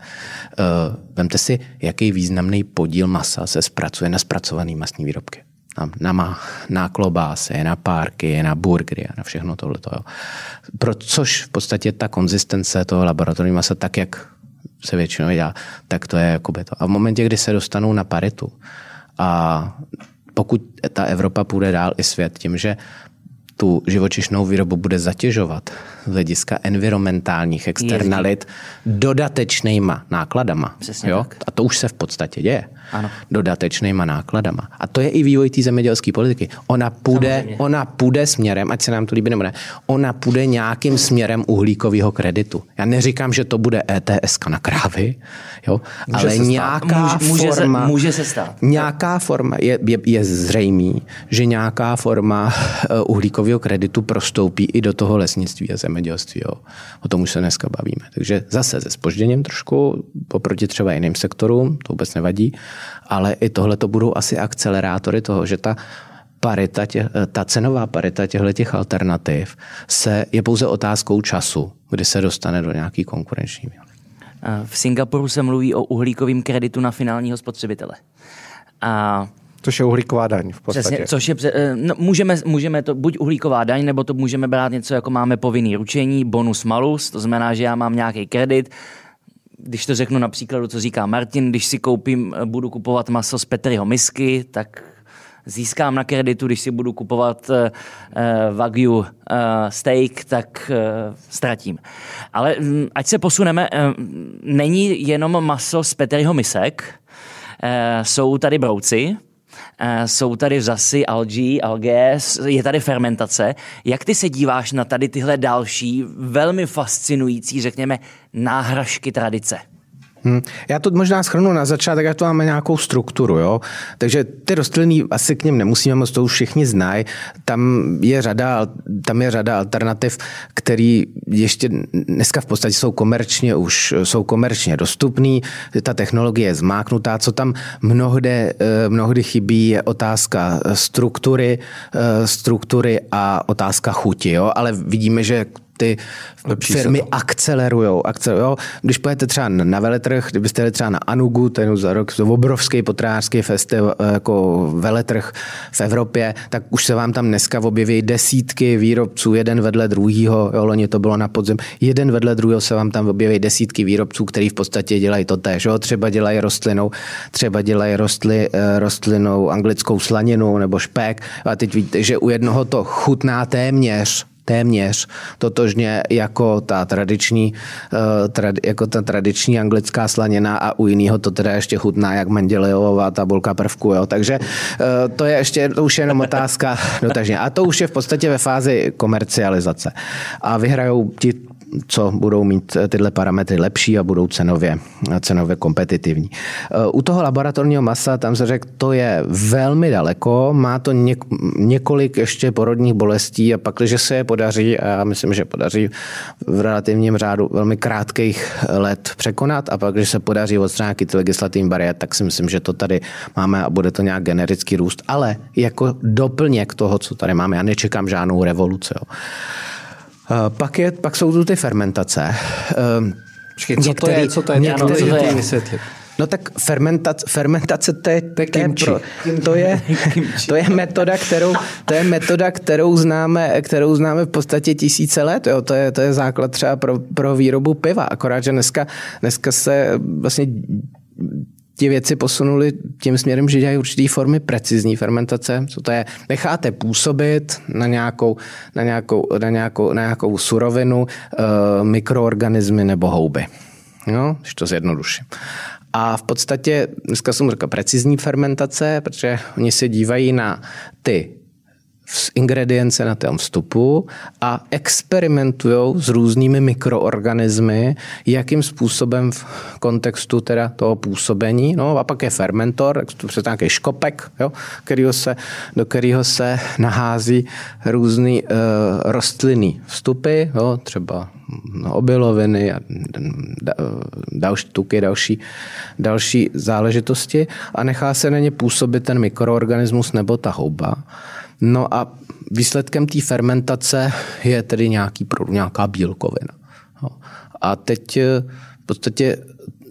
uh, vemte si, jaký významný podíl masa se zpracuje na zpracované masní výrobky. Na, na, na klobásy, na párky, na burgery, na všechno tohleto. Jo. Pro, což v podstatě ta konzistence toho laboratorního masa, tak jak se většinou dělá, tak to je jakoby to. A v momentě, kdy se dostanou na paritu, a pokud ta Evropa půjde dál i svět tím, že tu živočišnou výrobu bude zatěžovat z hlediska environmentálních externalit dodatečnýma nákladama. Přesně jo? tak. A to už se v podstatě děje. Ano. Dodatečnýma nákladama. A to je i vývoj té zemědělské politiky. Ona půjde, Samozřejmě. ona půjde směrem, ať se nám to líbí nebo ne, ona půjde nějakým směrem uhlíkového kreditu. Já neříkám, že to bude ETS na krávy, jo? ale se stát. nějaká Může- může se- forma, může se stát. Nějaká forma, je, je, je zřejmý, že nějaká forma eh, uhlíkového kreditu prostoupí i do toho lesnictví a zemědělství. Jo. O tom už se dneska bavíme. Takže zase se spožděním trošku, oproti třeba jiným sektorům, to vůbec nevadí, ale i tohle to budou asi akcelerátory toho, že ta parita, tě, ta cenová parita těchto těch alternativ se, je pouze otázkou času, kdy se dostane do nějaký konkurenční V Singapuru se mluví o uhlíkovém kreditu na finálního spotřebitele. A Což je uhlíková daň v podstatě. Přesně, což je, eh, no, můžeme, můžeme to buď uhlíková daň, nebo to můžeme brát něco jako máme povinný ručení, bonus malus, to znamená, že já mám nějaký kredit, když to řeknu například, co říká Martin, když si koupím, eh, budu kupovat maso z Petriho misky, tak získám na kreditu, když si budu kupovat uh, Wagyu uh, steak, tak uh, ztratím. Ale mm, ať se posuneme, uh, není jenom maso z Petriho misek, uh, jsou tady brouci, jsou tady vřasy, algae, s- je tady fermentace. Jak ty se díváš na tady tyhle další, velmi fascinující, řekněme, náhražky tradice? Hmm. Já to možná schrnu na začátek, jak to máme nějakou strukturu. Jo? Takže ty rostliny asi k něm nemusíme moc, to už všichni znají. Tam je řada, tam je řada alternativ, které ještě dneska v podstatě jsou komerčně už jsou komerčně dostupný. Ta technologie je zmáknutá. Co tam mnohdy, eh, mnohdy chybí, je otázka struktury, eh, struktury a otázka chuti. Jo? Ale vidíme, že ty Lepší firmy to. akcelerujou. akcelerujou. Když pojete třeba na veletrh, kdybyste jeli třeba na Anugu, ten za rok to je obrovský potrajářský festival, jako veletrh v Evropě, tak už se vám tam dneska objeví desítky výrobců, jeden vedle druhýho, jo, loni to bylo na podzim, jeden vedle druhého se vám tam objeví desítky výrobců, který v podstatě dělají to tež. Jo. Třeba dělají rostlinou, třeba dělají rostli, eh, rostlinou anglickou slaninu nebo špek. A teď vidíte, že u jednoho to chutná téměř téměř totožně jako ta tradiční, eh, jako ta tradiční anglická slanina a u jiného to teda ještě chutná jak Mendelejová tabulka prvku. Jo. Takže eh, to je ještě, to už je jenom otázka [laughs] dotažně. A to už je v podstatě ve fázi komercializace. A vyhrajou ti co budou mít tyhle parametry lepší a budou cenově, cenově kompetitivní. U toho laboratorního masa, tam se řekl, to je velmi daleko, má to něk, několik ještě porodních bolestí a pak, když se je podaří, a já myslím, že podaří v relativním řádu velmi krátkých let překonat a pak, když se podaří odstranit ty legislativní bariéry, tak si myslím, že to tady máme a bude to nějak generický růst, ale jako doplněk toho, co tady máme, já nečekám žádnou revoluci. Jo. Eh, Pak, je, pak jsou tu ty fermentace. Eh, Počkej, co to je, co to je, některý co to je? vysvětlit. No tak fermentace, fermentace to je, to je, kimchi. pro, to je, [laughs] to je metoda, kterou, to je metoda, kterou známe, kterou známe v podstatě tisíce let. Jo. To, je, to je základ třeba pro, pro výrobu piva. Akorát, že dneska, dneska se vlastně ty věci posunuli tím směrem, že dělají určitý formy precizní fermentace. Co to je? Necháte působit na nějakou, na nějakou, na nějakou, na nějakou surovinu uh, mikroorganismy nebo houby. No, když to zjednoduším. A v podstatě, dneska jsem řekl precizní fermentace, protože oni se dívají na ty ingredience na tom vstupu a experimentují s různými mikroorganismy, jakým způsobem v kontextu teda toho působení. No a pak je fermentor, to přes nějaký škopek, jo, kterýho se, do kterého se nahází různý uh, rostlinný vstupy, jo, třeba no, obiloviny a da- další tuky, další, další záležitosti a nechá se na ně působit ten mikroorganismus nebo ta houba. No a výsledkem té fermentace je tedy nějaký nějaká bílkovina. No. A teď eh, v podstatě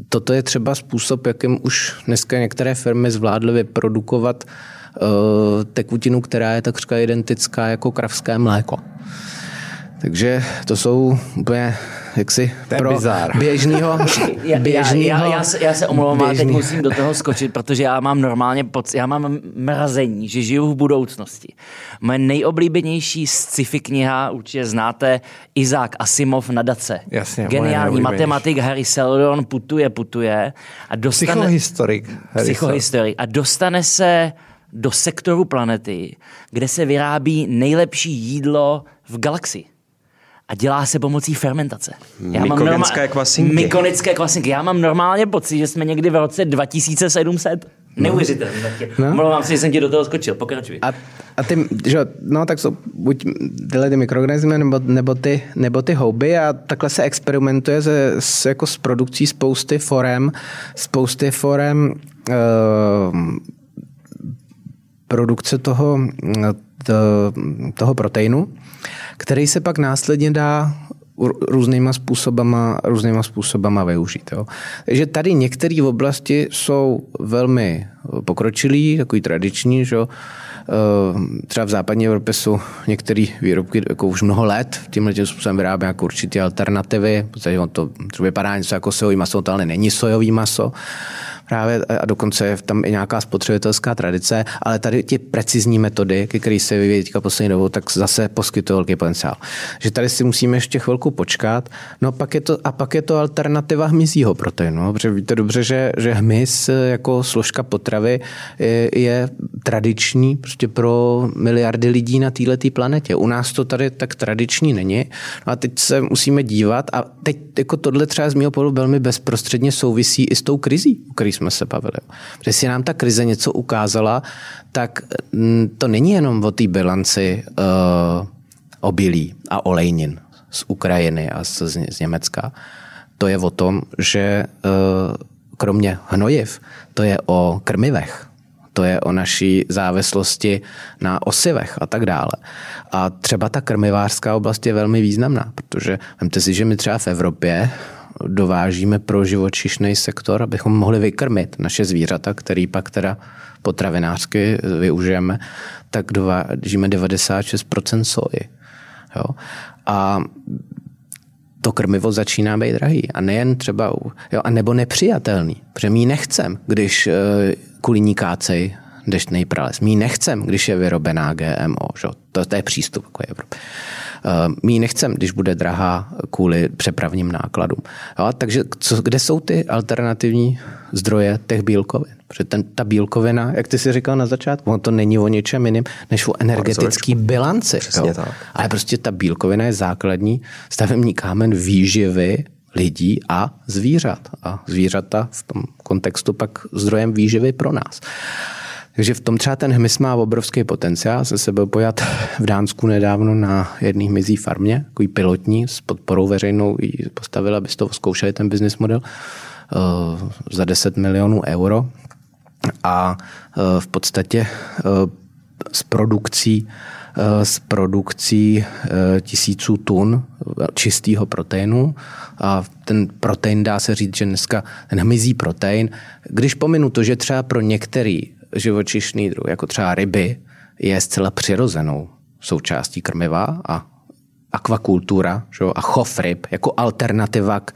toto je třeba způsob, jakým už dneska některé firmy zvládly vyprodukovat uh, tekutinu, která je takřka identická jako kravské mléko. Takže to jsou úplně jaksi pro bizár. běžnýho, [laughs] já, běžnýho já, já, já, se, já se omlouvám, ale teď musím do toho skočit, protože já mám normálně pocit, já mám mrazení, že žiju v budoucnosti. Moje nejoblíbenější sci-fi kniha, určitě znáte, Izák Asimov na Dace. Jasně, Geniální matematik Harry Seldon putuje, putuje a dostane... Psychohistorik. Psychohistorik. A dostane se do sektoru planety, kde se vyrábí nejlepší jídlo v galaxii a dělá se pomocí fermentace. Já Mykonické norma- kvasinky. Mykonické kvasinky. Já mám normálně pocit, že jsme někdy v roce 2700. No. Neuvěřitelné. No. Mluvám si, že jsem ti do toho skočil. Pokračuj. A, a ty, že, no tak jsou buď tyhle ty mikroorganismy nebo, nebo, ty, nebo ty houby a takhle se experimentuje se, s, jako s produkcí spousty forem, spousty forem uh, produkce toho, to, toho proteinu který se pak následně dá různýma způsobama, různýma způsobama využít. Jo. Takže tady některé oblasti jsou velmi pokročilý, takový tradiční, že eh, třeba v západní Evropě jsou některé výrobky jako už mnoho let tímhle tím způsobem vyrábí jako určitě alternativy, protože on to vypadá něco jako sojový maso, to ale není sojový maso právě a dokonce je tam i nějaká spotřebitelská tradice, ale tady ty precizní metody, které se vyvíjí teďka poslední dobou, tak zase poskytují velký potenciál. Že tady si musíme ještě chvilku počkat, no pak je to, a pak je to alternativa hmyzího proteinu, no, protože víte dobře, že, že hmyz jako složka potravy je, je tradiční prostě pro miliardy lidí na této planetě. U nás to tady tak tradiční není. No a teď se musíme dívat a teď jako tohle třeba z mého pohledu velmi bezprostředně souvisí i s tou krizí, o který jsme se bavili. Protože si nám ta krize něco ukázala, tak mm, to není jenom o té bilanci uh, obilí a olejnin z Ukrajiny a z, z Německa. To je o tom, že uh, kromě hnojiv, to je o krmivech, to je o naší závislosti na osivech a tak dále. A třeba ta krmivářská oblast je velmi významná, protože vemte si, že my třeba v Evropě dovážíme pro živočišný sektor, abychom mohli vykrmit naše zvířata, který pak teda potravinářsky využijeme, tak dovážíme 96% soji. Jo? A to krmivo začíná být drahý. A nejen třeba, jo, a nebo nepřijatelný, protože my nechcem, když uh, kuliní kácej deštný prales. My nechcem, když je vyrobená GMO. Že? To, to je přístup jako Evropy. Uh, my nechcem, když bude drahá kvůli přepravním nákladům. Jo, takže co, kde jsou ty alternativní zdroje těch bílkovin? Protože ten, ta bílkovina, jak ty si říkal na začátku, to není o ničem jiným, než o energetický bilanci. Přesně jo. tak. Ale prostě ta bílkovina je základní stavební kámen výživy lidí a zvířat. A zvířata v tom kontextu pak zdrojem výživy pro nás. Takže v tom třeba ten hmyz má obrovský potenciál. Se sebe pojat v Dánsku nedávno na jedné hmyzí farmě, takový pilotní, s podporou veřejnou ji postavili, aby to zkoušeli ten business model uh, za 10 milionů euro. A uh, v podstatě uh, s produkcí s produkcí tisíců tun čistého proteinu. A ten protein dá se říct, že dneska ten hmyzí protein, když pominu to, že třeba pro některý živočišný druh, jako třeba ryby, je zcela přirozenou součástí krmiva a akvakultura že, a chov ryb jako alternativa k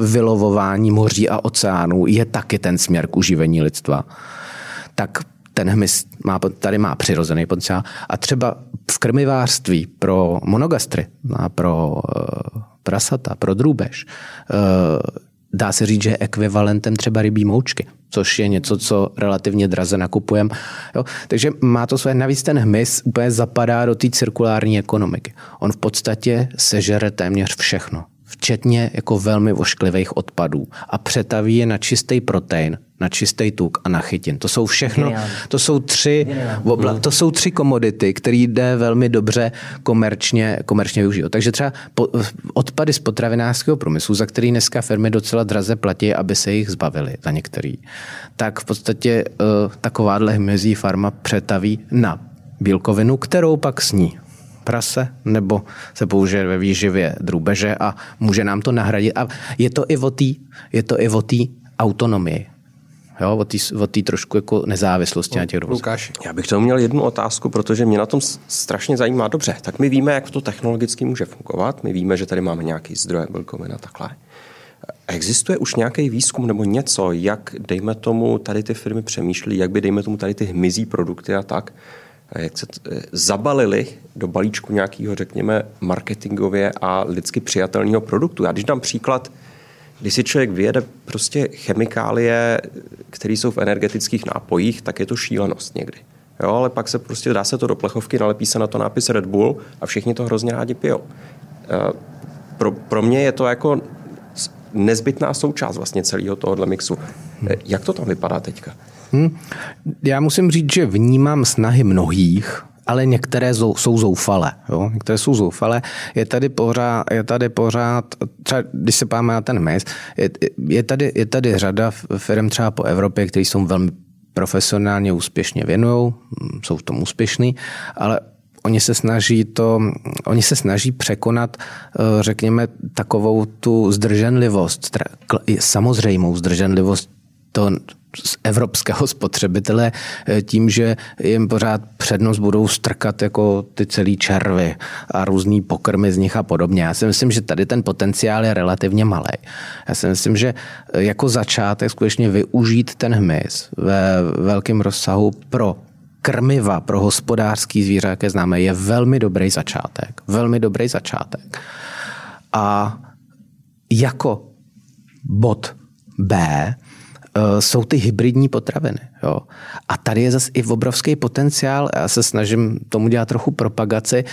vylovování moří a oceánů je taky ten směr k uživení lidstva. Tak ten hmyz má, tady má přirozený potenciál. A třeba v krmivářství pro monogastry, pro uh, prasata, pro drůbež, uh, dá se říct, že je ekvivalentem třeba rybí moučky, což je něco, co relativně draze nakupujeme. Takže má to své, navíc ten hmyz úplně zapadá do té cirkulární ekonomiky. On v podstatě sežere téměř všechno včetně jako velmi vošklivých odpadů a přetaví je na čistý protein, na čistý tuk a na chytin. To jsou všechno, to jsou tři, obla, to jsou tři komodity, které jde velmi dobře komerčně, komerčně využít. Takže třeba po, odpady z potravinářského průmyslu, za který dneska firmy docela draze platí, aby se jich zbavili za některý, tak v podstatě uh, takováhle hmyzí farma přetaví na bílkovinu, kterou pak sní prase, nebo se použije ve výživě drůbeže a může nám to nahradit. A je to i o té je i o té jo, té trošku jako nezávislosti na těch dovozech. Lukáš. Já bych to měl jednu otázku, protože mě na tom strašně zajímá. Dobře, tak my víme, jak to technologicky může fungovat. My víme, že tady máme nějaký zdroje bílkovin a takhle. Existuje už nějaký výzkum nebo něco, jak, dejme tomu, tady ty firmy přemýšlí, jak by, dejme tomu, tady ty hmyzí produkty a tak, jak se t- zabalili do balíčku nějakého, řekněme, marketingově a lidsky přijatelného produktu. Já když dám příklad, když si člověk vyjede prostě chemikálie, které jsou v energetických nápojích, tak je to šílenost někdy. Jo, ale pak se prostě dá se to do plechovky, nalepí se na to nápis Red Bull a všichni to hrozně rádi pijou. Eh, pro, pro mě je to jako nezbytná součást vlastně celého tohohle mixu. Eh, jak to tam vypadá teďka? Hmm. Já musím říct, že vnímám snahy mnohých, ale některé jsou zoufalé. Jo? Některé jsou zoufalé. Je tady pořád, je tady pořád třeba když se páme na ten mes, je, je, tady, je tady řada firm třeba po Evropě, které jsou velmi profesionálně úspěšně věnují, jsou v tom úspěšní, ale oni se snaží to, oni se snaží překonat, eh, řekněme, takovou tu zdrženlivost, samozřejmou zdrženlivost to z evropského spotřebitele eh, tím, že jim pořád přednost budou strkat jako ty celý červy a různý pokrmy z nich a podobně. Já si myslím, že tady ten potenciál je relativně malý. Já si myslím, že eh, jako začátek skutečně využít ten hmyz ve velkém rozsahu pro krmiva pro hospodářský zvíře, jaké známe, je velmi dobrý začátek. Velmi dobrý začátek. A jako bod B jsou ty hybridní potraviny. Jo. A tady je zase i obrovský potenciál. Já se snažím tomu dělat trochu propagaci.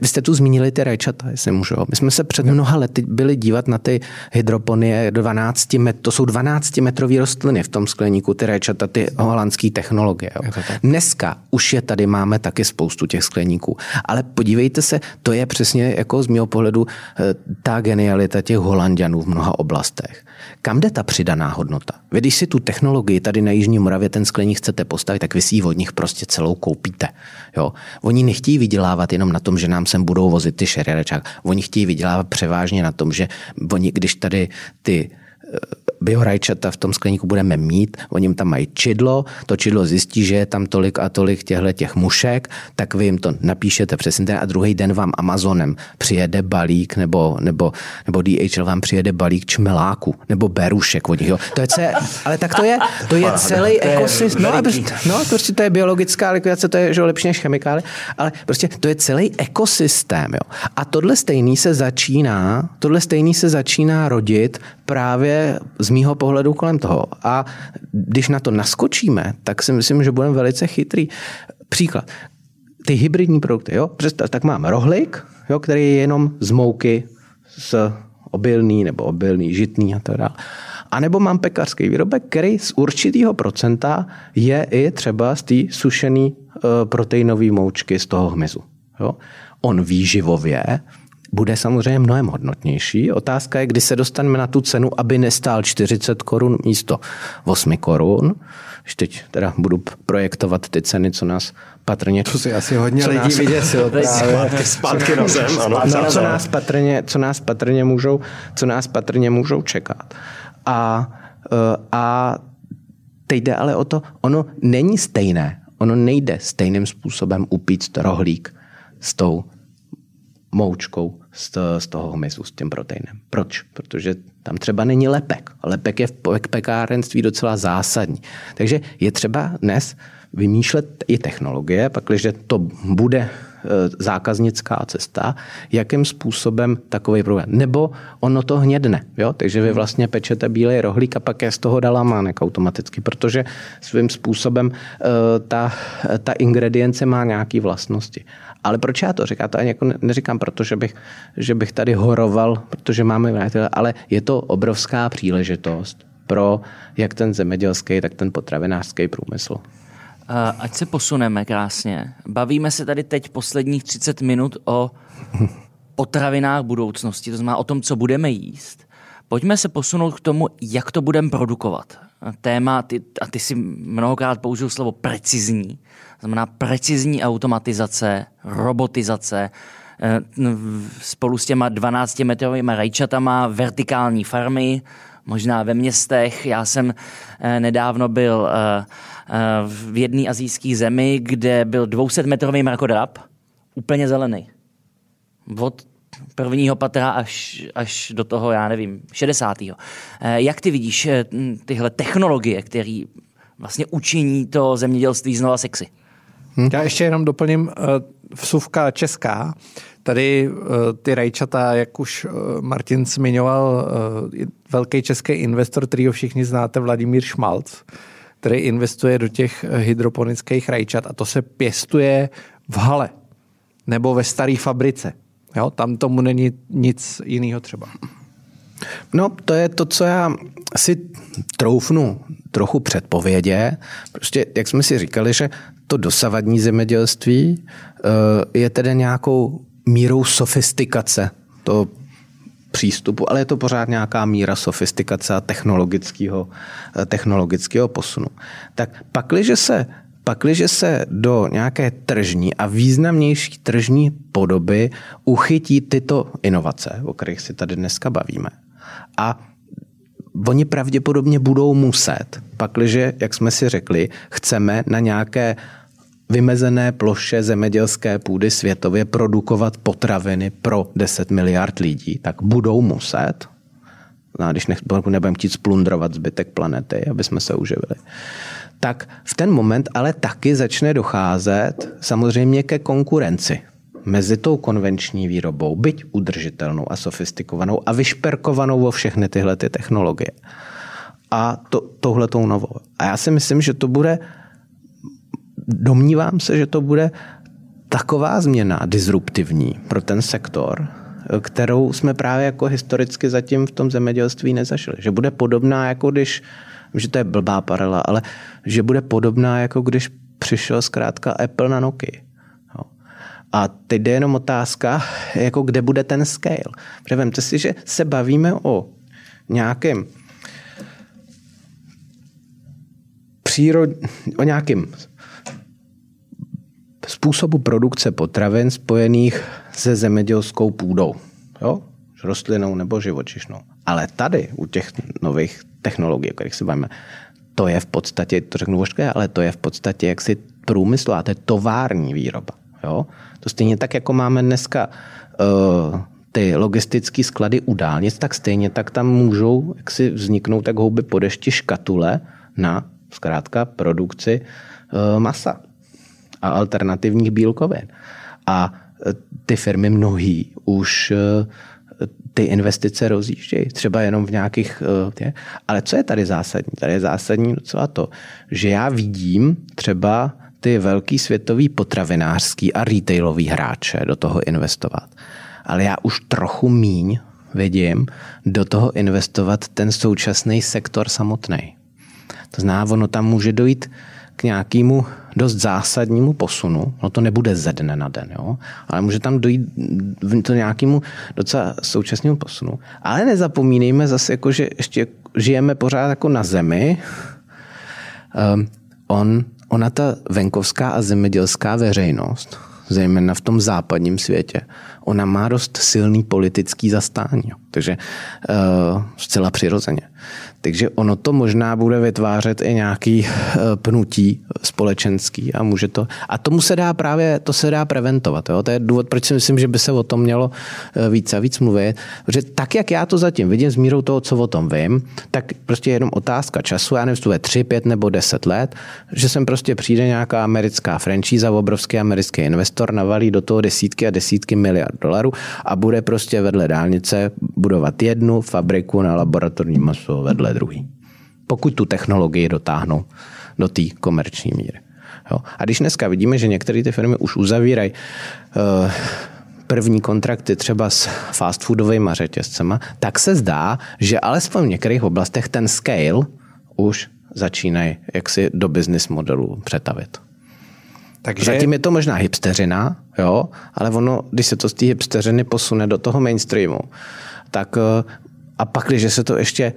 Vy jste tu zmínili ty rajčata, jestli můžu. My jsme se před mnoha lety byli dívat na ty hydroponie 12 met, to jsou 12 metrové rostliny v tom skleníku, ty rajčata, ty holandské technologie. Jo. Dneska už je tady máme taky spoustu těch skleníků. Ale podívejte se, to je přesně jako z mého pohledu eh, ta genialita těch holandianů v mnoha oblastech. Kam jde ta přidaná hodnota? Vy, když si tu technologii tady na Jižní Moravě ten skleník chcete postavit, tak vy si ji od nich prostě celou koupíte. Jo? Oni nechtějí vydělávat jenom na tom, že nám sem budou vozit ty šeriačák. Oni chtějí vydělávat převážně na tom, že oni, když tady ty biorajčata v tom skleníku budeme mít, oni tam mají čidlo, to čidlo zjistí, že je tam tolik a tolik těchto těch mušek, tak vy jim to napíšete přes internet a druhý den vám Amazonem přijede balík nebo, nebo, nebo DHL vám přijede balík čmeláku nebo berušek od nich. Jo. To je celé, ale tak to je, to je celý ekosystém. No, prostě, no, prostě to je biologická likvidace, to je že lepší než chemikály, ale prostě to je celý ekosystém. Jo. A tohle stejný se začíná, tohle stejný se začíná rodit právě z mýho pohledu kolem toho. A když na to naskočíme, tak si myslím, že budeme velice chytrý. Příklad. Ty hybridní produkty, jo? Představ, tak mám rohlik, jo, který je jenom z mouky, z obilný nebo obilný, žitný a tak dále. A nebo mám pekařský výrobek, který z určitého procenta je i třeba z té sušené uh, proteinové moučky z toho hmyzu. Jo? On výživově bude samozřejmě mnohem hodnotnější. Otázka je, kdy se dostaneme na tu cenu, aby nestál 40 korun místo 8 korun. Když teď teda budu projektovat ty ceny, co nás patrně... To si asi hodně lidí nás, vyděsil. [laughs] Zpátky, zpátky na zem. Ano, no, co, nás patrně, co nás patrně můžou, co nás patrně můžou čekat. A, eh, a teď jde ale o to, ono není stejné, ono nejde stejným způsobem upít rohlík s tou moučkou z, z toho hmyzu, s tím proteinem. Proč? Protože tam třeba není lepek. Lepek je v pekárenství docela zásadní. Takže je třeba dnes vymýšlet i technologie, pakliže to bude e, zákaznická cesta, jakým způsobem takový problém. Nebo ono to hnědne. Jo? Takže vy vlastně pečete bílý rohlík a pak je z toho dalamánek automaticky, protože svým způsobem e, ta, ta ingredience má nějaké vlastnosti. Ale proč já to říkám? To ani jako neříkám, protože bych, že bych tady horoval, protože máme ale je to obrovská příležitost pro jak ten zemědělský, tak ten potravinářský průmysl. Ať se posuneme krásně. Bavíme se tady teď posledních 30 minut o potravinách budoucnosti, to znamená o tom, co budeme jíst. Pojďme se posunout k tomu, jak to budeme produkovat. Téma, ty, a ty si mnohokrát použil slovo precizní, znamená precizní automatizace, robotizace, eh, spolu s těma 12-metrovými rajčatama, vertikální farmy, možná ve městech. Já jsem eh, nedávno byl eh, v jedné azijské zemi, kde byl 200-metrový mrakodrap, úplně zelený. Od prvního patra až, až do toho, já nevím, 60. Jak ty vidíš tyhle technologie, které vlastně učiní to zemědělství znova sexy? Hm. Já ještě jenom doplním vsuvka česká. Tady ty rajčata, jak už Martin zmiňoval, velký český investor, který ho všichni znáte, Vladimír Šmalc, který investuje do těch hydroponických rajčat a to se pěstuje v hale nebo ve staré fabrice. Jo? Tam tomu není nic jiného třeba. No, to je to, co já si troufnu trochu předpovědě. Prostě, jak jsme si říkali, že to dosavadní zemědělství eh, je tedy nějakou mírou sofistikace to přístupu, ale je to pořád nějaká míra sofistikace a technologického, eh, technologického posunu. Tak pakliže se pakliže se do nějaké tržní a významnější tržní podoby uchytí tyto inovace, o kterých si tady dneska bavíme, a oni pravděpodobně budou muset, pakliže, jak jsme si řekli, chceme na nějaké vymezené ploše zemědělské půdy světově produkovat potraviny pro 10 miliard lidí, tak budou muset, no, když nebudeme chtít splundrovat zbytek planety, aby jsme se uživili, tak v ten moment ale taky začne docházet samozřejmě ke konkurenci mezi tou konvenční výrobou, byť udržitelnou a sofistikovanou a vyšperkovanou o všechny tyhle ty technologie. A to, touhletou novou. A já si myslím, že to bude domnívám se, že to bude taková změna disruptivní pro ten sektor, kterou jsme právě jako historicky zatím v tom zemědělství nezažili. Že bude podobná, jako když, že to je blbá paralela, ale že bude podobná, jako když přišel zkrátka Apple na Nokia. A teď jde jenom otázka, jako kde bude ten scale. Protože vemte si, že se bavíme o nějakém přírod, o nějakém způsobu produkce potravin spojených se zemědělskou půdou. Jo? Rostlinou nebo živočišnou. Ale tady u těch nových technologií, o kterých se bavíme, to je v podstatě, to řeknu vožké, ale to je v podstatě jaksi průmysl a to je tovární výroba. Jo? To stejně tak, jako máme dneska uh, ty logistické sklady u dálnic, tak stejně tak tam můžou jaksi vzniknout tak houby po dešti škatule na zkrátka produkci uh, masa a alternativních bílkovin. A e, ty firmy mnohý už ty investice rozjíždějí, třeba jenom v nějakých... Tě. Ale co je tady zásadní? Tady je zásadní docela to, že já vidím třeba ty velký světový potravinářský a retailový hráče do toho investovat. Ale já už trochu míň vidím do toho investovat ten současný sektor samotný. To znamená, ono tam může dojít k nějakému dost zásadnímu posunu, no to nebude ze dne na den, jo? ale může tam dojít to nějakému docela současnému posunu. Ale nezapomínejme zase, jako, že ještě žijeme pořád jako na zemi. Um, on, ona ta venkovská a zemědělská veřejnost, zejména v tom západním světě, ona má dost silný politický zastání. Takže uh, zcela přirozeně. Takže ono to možná bude vytvářet i nějaký eh, pnutí společenský a může to. A tomu se dá právě, to se dá preventovat. Jo? To je důvod, proč si myslím, že by se o tom mělo eh, víc a víc mluvit. Protože tak, jak já to zatím vidím s mírou toho, co o tom vím, tak prostě jenom otázka času, já nevím, je 3, 5 nebo 10 let, že sem prostě přijde nějaká americká franšíza, obrovský americký investor, navalí do toho desítky a desítky miliard dolarů a bude prostě vedle dálnice budovat jednu fabriku na laboratorní maso vedle druhý. Pokud tu technologii dotáhnou do té komerční míry. Jo. A když dneska vidíme, že některé ty firmy už uzavírají uh, první kontrakty třeba s fast foodovými řetězcema, tak se zdá, že alespoň v některých oblastech ten scale už začínají jaksi do business modelu přetavit. Takže... Zatím je to možná hipsteřina, jo, ale ono, když se to z té hipsteřiny posune do toho mainstreamu, tak eh, a pak, když se to ještě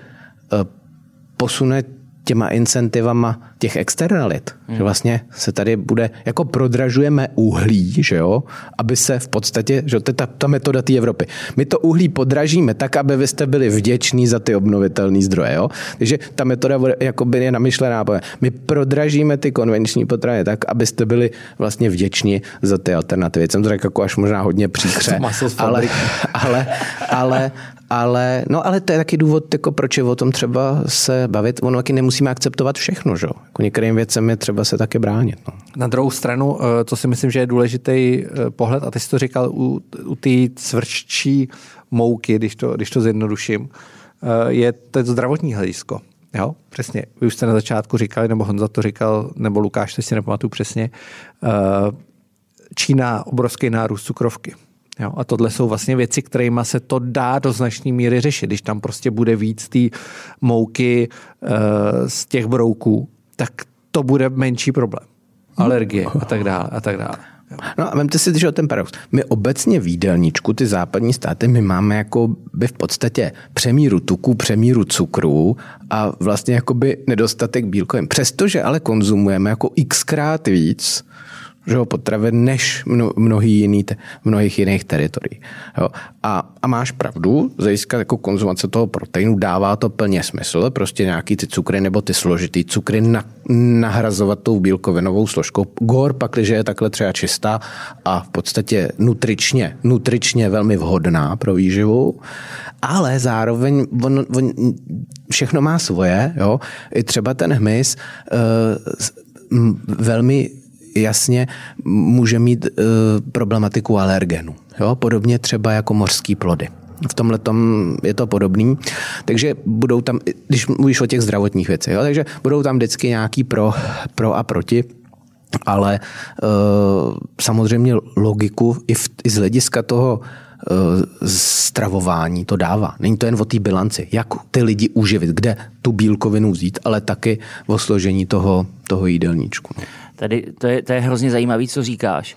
posune těma incentivama těch externalit. Hmm. Že vlastně se tady bude, jako prodražujeme uhlí, že jo, aby se v podstatě, že to je ta, ta metoda té Evropy. My to uhlí podražíme tak, aby vy jste byli vděční za ty obnovitelné zdroje, jo. Takže ta metoda jakoby je namyšlená. My prodražíme ty konvenční potraviny tak, abyste byli vlastně vděční za ty alternativy. Jsem to řekl jako až možná hodně příkře, [laughs] ale, ale, ale, ale, no, ale to je taky důvod, jako proč je o tom třeba se bavit. Ono taky nemusíme akceptovat všechno, že? Jako některým věcem je třeba se také bránit. No. Na druhou stranu, eh, co si myslím, že je důležitý eh, pohled, a ty jsi to říkal u, u té cvrččí mouky, když to, když to zjednoduším, eh, je to zdravotní hledisko. Jo, přesně. Vy už jste na začátku říkali, nebo Honza to říkal, nebo Lukáš, to si nepamatuju přesně. Čína obrovský nárůst cukrovky. Jo, a tohle jsou vlastně věci, kterými se to dá do značné míry řešit. Když tam prostě bude víc té mouky e, z těch brouků, tak to bude menší problém. Alergie a tak dále a tak dále. No a vemte si, že o ten paradox. My obecně v jídelníčku, ty západní státy, my máme jako by v podstatě přemíru tuku, přemíru cukru a vlastně jakoby nedostatek bílkovin. Přestože ale konzumujeme jako xkrát víc že ho, potravin než mno, mnohý jiný, te, mnohých jiných teritorií. Jo. A, a máš pravdu, zajistka jako konzumace toho proteinu dává to plně smysl, prostě nějaký ty cukry nebo ty složitý cukry na, nahrazovat tou bílkovinovou složkou. Gor pak, když je takhle třeba čistá a v podstatě nutričně, nutričně velmi vhodná pro výživu, ale zároveň on, on všechno má svoje, jo. I třeba ten hmyz uh, velmi jasně může mít e, problematiku alergenu. Jo? Podobně třeba jako mořský plody. V tomhle je to podobný. Takže budou tam, když mluvíš o těch zdravotních věcech, jo? takže budou tam vždycky nějaký pro, pro a proti. Ale e, samozřejmě logiku i, v, i z hlediska toho e, stravování to dává. Není to jen o té bilanci, jak ty lidi uživit, kde tu bílkovinu vzít, ale taky o složení toho, toho jídelníčku. Tady to je, to je hrozně zajímavé, co říkáš.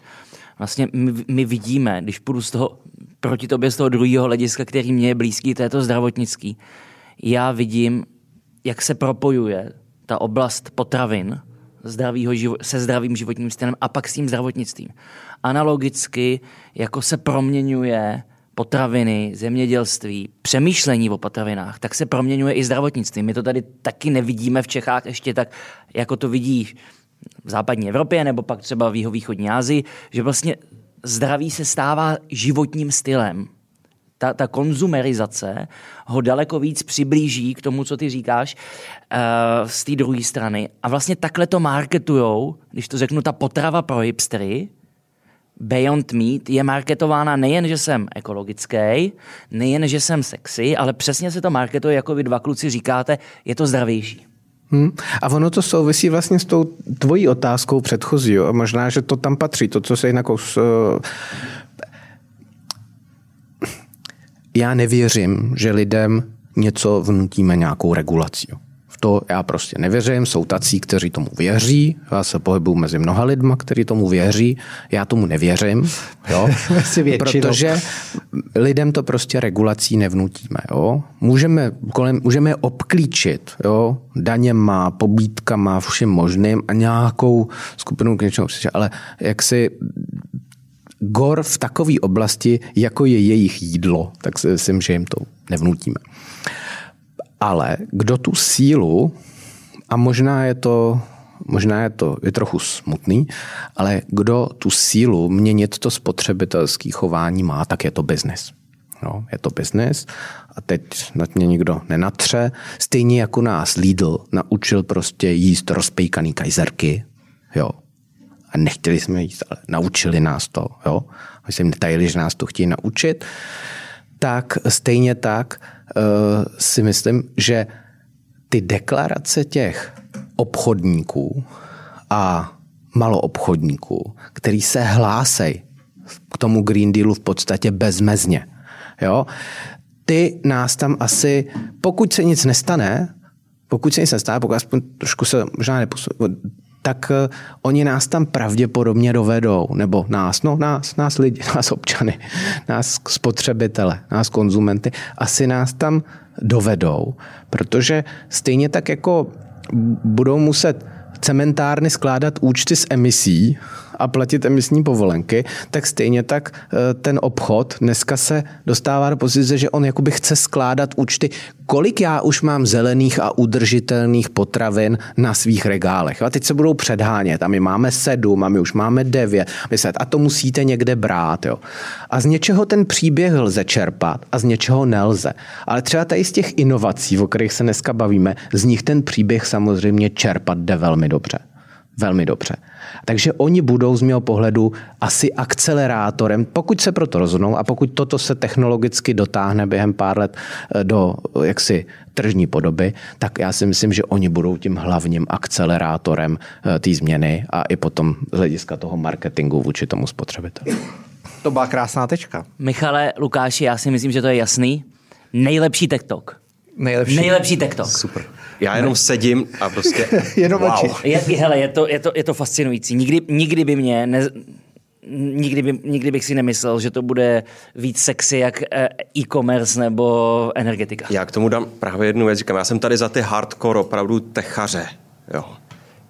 Vlastně my, my vidíme, když půjdu z toho, proti tobě z toho druhého hlediska, který mě je blízký, to je to zdravotnický. Já vidím, jak se propojuje ta oblast potravin zdravýho se zdravým životním stylem a pak s tím zdravotnictvím. Analogicky, jako se proměňuje potraviny, zemědělství, přemýšlení o potravinách, tak se proměňuje i zdravotnictví. My to tady taky nevidíme v Čechách ještě tak, jako to vidí v západní Evropě nebo pak třeba v jihovýchodní Asii, že vlastně zdraví se stává životním stylem. Ta, ta konzumerizace ho daleko víc přiblíží k tomu, co ty říkáš uh, z té druhé strany. A vlastně takhle to marketujou, když to řeknu, ta potrava pro hipstery, Beyond Meat je marketována nejen, že jsem ekologický, nejen, že jsem sexy, ale přesně se to marketuje, jako vy dva kluci říkáte, je to zdravější. Hmm. A ono to souvisí vlastně s tou tvojí otázkou předchozí. Jo? Možná, že to tam patří, to, co se jinak... Uh... Já nevěřím, že lidem něco vnutíme nějakou regulací. To já prostě nevěřím. Jsou tací, kteří tomu věří. Já se pohybuju mezi mnoha lidma, kteří tomu věří. Já tomu nevěřím. Jo? [laughs] protože lidem to prostě regulací nevnutíme. Jo? Můžeme, kolem, můžeme je obklíčit jo? daněma, pobítkama, všem možným a nějakou skupinu k něčemu Ale jak si gor v takové oblasti, jako je jejich jídlo, tak si myslím, že jim to nevnutíme. Ale kdo tu sílu, a možná je to možná je to je trochu smutný, ale kdo tu sílu měnit to spotřebitelské chování má, tak je to biznis. No, je to biznis a teď nad mě nikdo nenatře. Stejně jako nás Lidl naučil prostě jíst rozpejkaný kajzerky, jo. A nechtěli jsme jíst, ale naučili nás to, jo. My jsme netajili, že nás to chtějí naučit. Tak stejně tak si myslím, že ty deklarace těch obchodníků a maloobchodníků, který se hlásej k tomu Green Dealu v podstatě bezmezně, jo, ty nás tam asi, pokud se nic nestane, pokud se nic nestane, pokud aspoň trošku se možná tak uh, oni nás tam pravděpodobně dovedou, nebo nás, no nás, nás lidi, [laughs] nás občany, nás spotřebitele, nás konzumenty, asi nás tam dovedou, protože stejně tak jako budou muset cementárny skládat účty s emisí a platit emisní povolenky, tak stejně tak eh, ten obchod dneska se dostává do pozice, že on jakoby chce skládat účty, kolik já už mám zelených a udržitelných potravin na svých regálech. A teď se budou předhánět a my máme sedm a my už máme devět a to musíte někde brát. Jo. A z něčeho ten příběh lze čerpat a z něčeho nelze. Ale třeba tady z těch inovací, o kterých se dneska bavíme, z nich ten příběh samozřejmě čerpat jde velmi dobře. Velmi dobře. Takže oni budou z mého pohledu asi akcelerátorem, pokud se proto rozhodnou a pokud toto se technologicky dotáhne během pár let eh, do jaksi tržní podoby, tak já si myslím, že oni budou tím hlavním akcelerátorem eh, té změny a i potom z hlediska toho marketingu vůči tomu spotřebiteli. To byla krásná tečka. Michale, Lukáši, já si myslím, že to je jasný. Nejlepší TikTok. Nejlepší. Nejlepší TikTok. Super. Já jenom sedím a prostě [laughs] jenom wow. oči. Je, hele, je to, je, to, je to fascinující. Nikdy, nikdy by mě ne, nikdy, by, nikdy bych si nemyslel, že to bude víc sexy jak eh, e-commerce nebo energetika. Já k tomu dám právě jednu věc. Říkám, já jsem tady za ty hardcore opravdu techaře. Jo.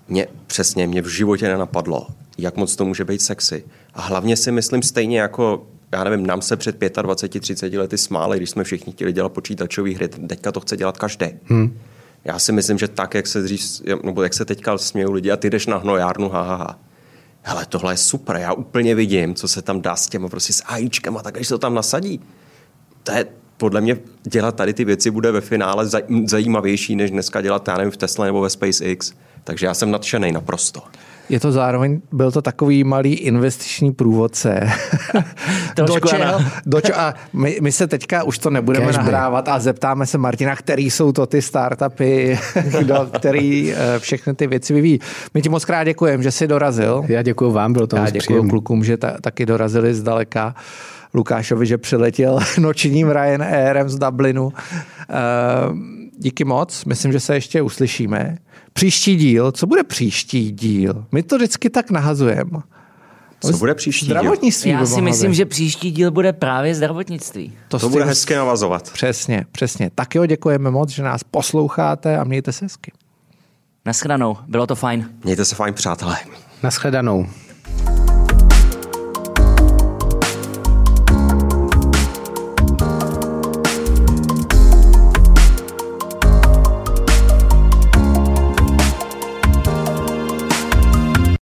Mě, přesně, mě v životě nenapadlo, jak moc to může být sexy. A hlavně si myslím stejně jako já nevím, nám se před 25, 30 lety smáli, když jsme všichni chtěli dělat počítačové hry, teďka to chce dělat každý. Hmm. Já si myslím, že tak, jak se dřív, nebo jak se teďka smějí lidi a ty jdeš na hnojárnu, ha, ha, ha. Hele, tohle je super, já úplně vidím, co se tam dá s těma prostě s AIčkama, tak když se to tam nasadí. To je, podle mě dělat tady ty věci bude ve finále zajímavější, než dneska dělat, já nevím, v Tesla nebo ve SpaceX. Takže já jsem nadšený naprosto je to zároveň, byl to takový malý investiční průvodce. [laughs] do čeho, [laughs] do čeho, a my, my, se teďka už to nebudeme Cashby. nahrávat a zeptáme se Martina, který jsou to ty startupy, [laughs] kdo, který eh, všechny ty věci vyvíjí. My ti moc krát děkujeme, že jsi dorazil. Já děkuji vám, bylo to Já děkuji klukům, že ta, taky dorazili zdaleka. Lukášovi, že přiletěl nočním Ryanairem z Dublinu. Uh, díky moc, myslím, že se ještě uslyšíme. Příští díl, co bude příští díl? My to vždycky tak nahazujeme. Co bude příští zdravotnictví díl? Já si myslím, že příští díl bude právě zdravotnictví. To, to bude hezky navazovat. Přesně, přesně. Tak jo, děkujeme moc, že nás posloucháte a mějte se hezky. Naschledanou, bylo to fajn. Mějte se fajn, přátelé. Naschledanou.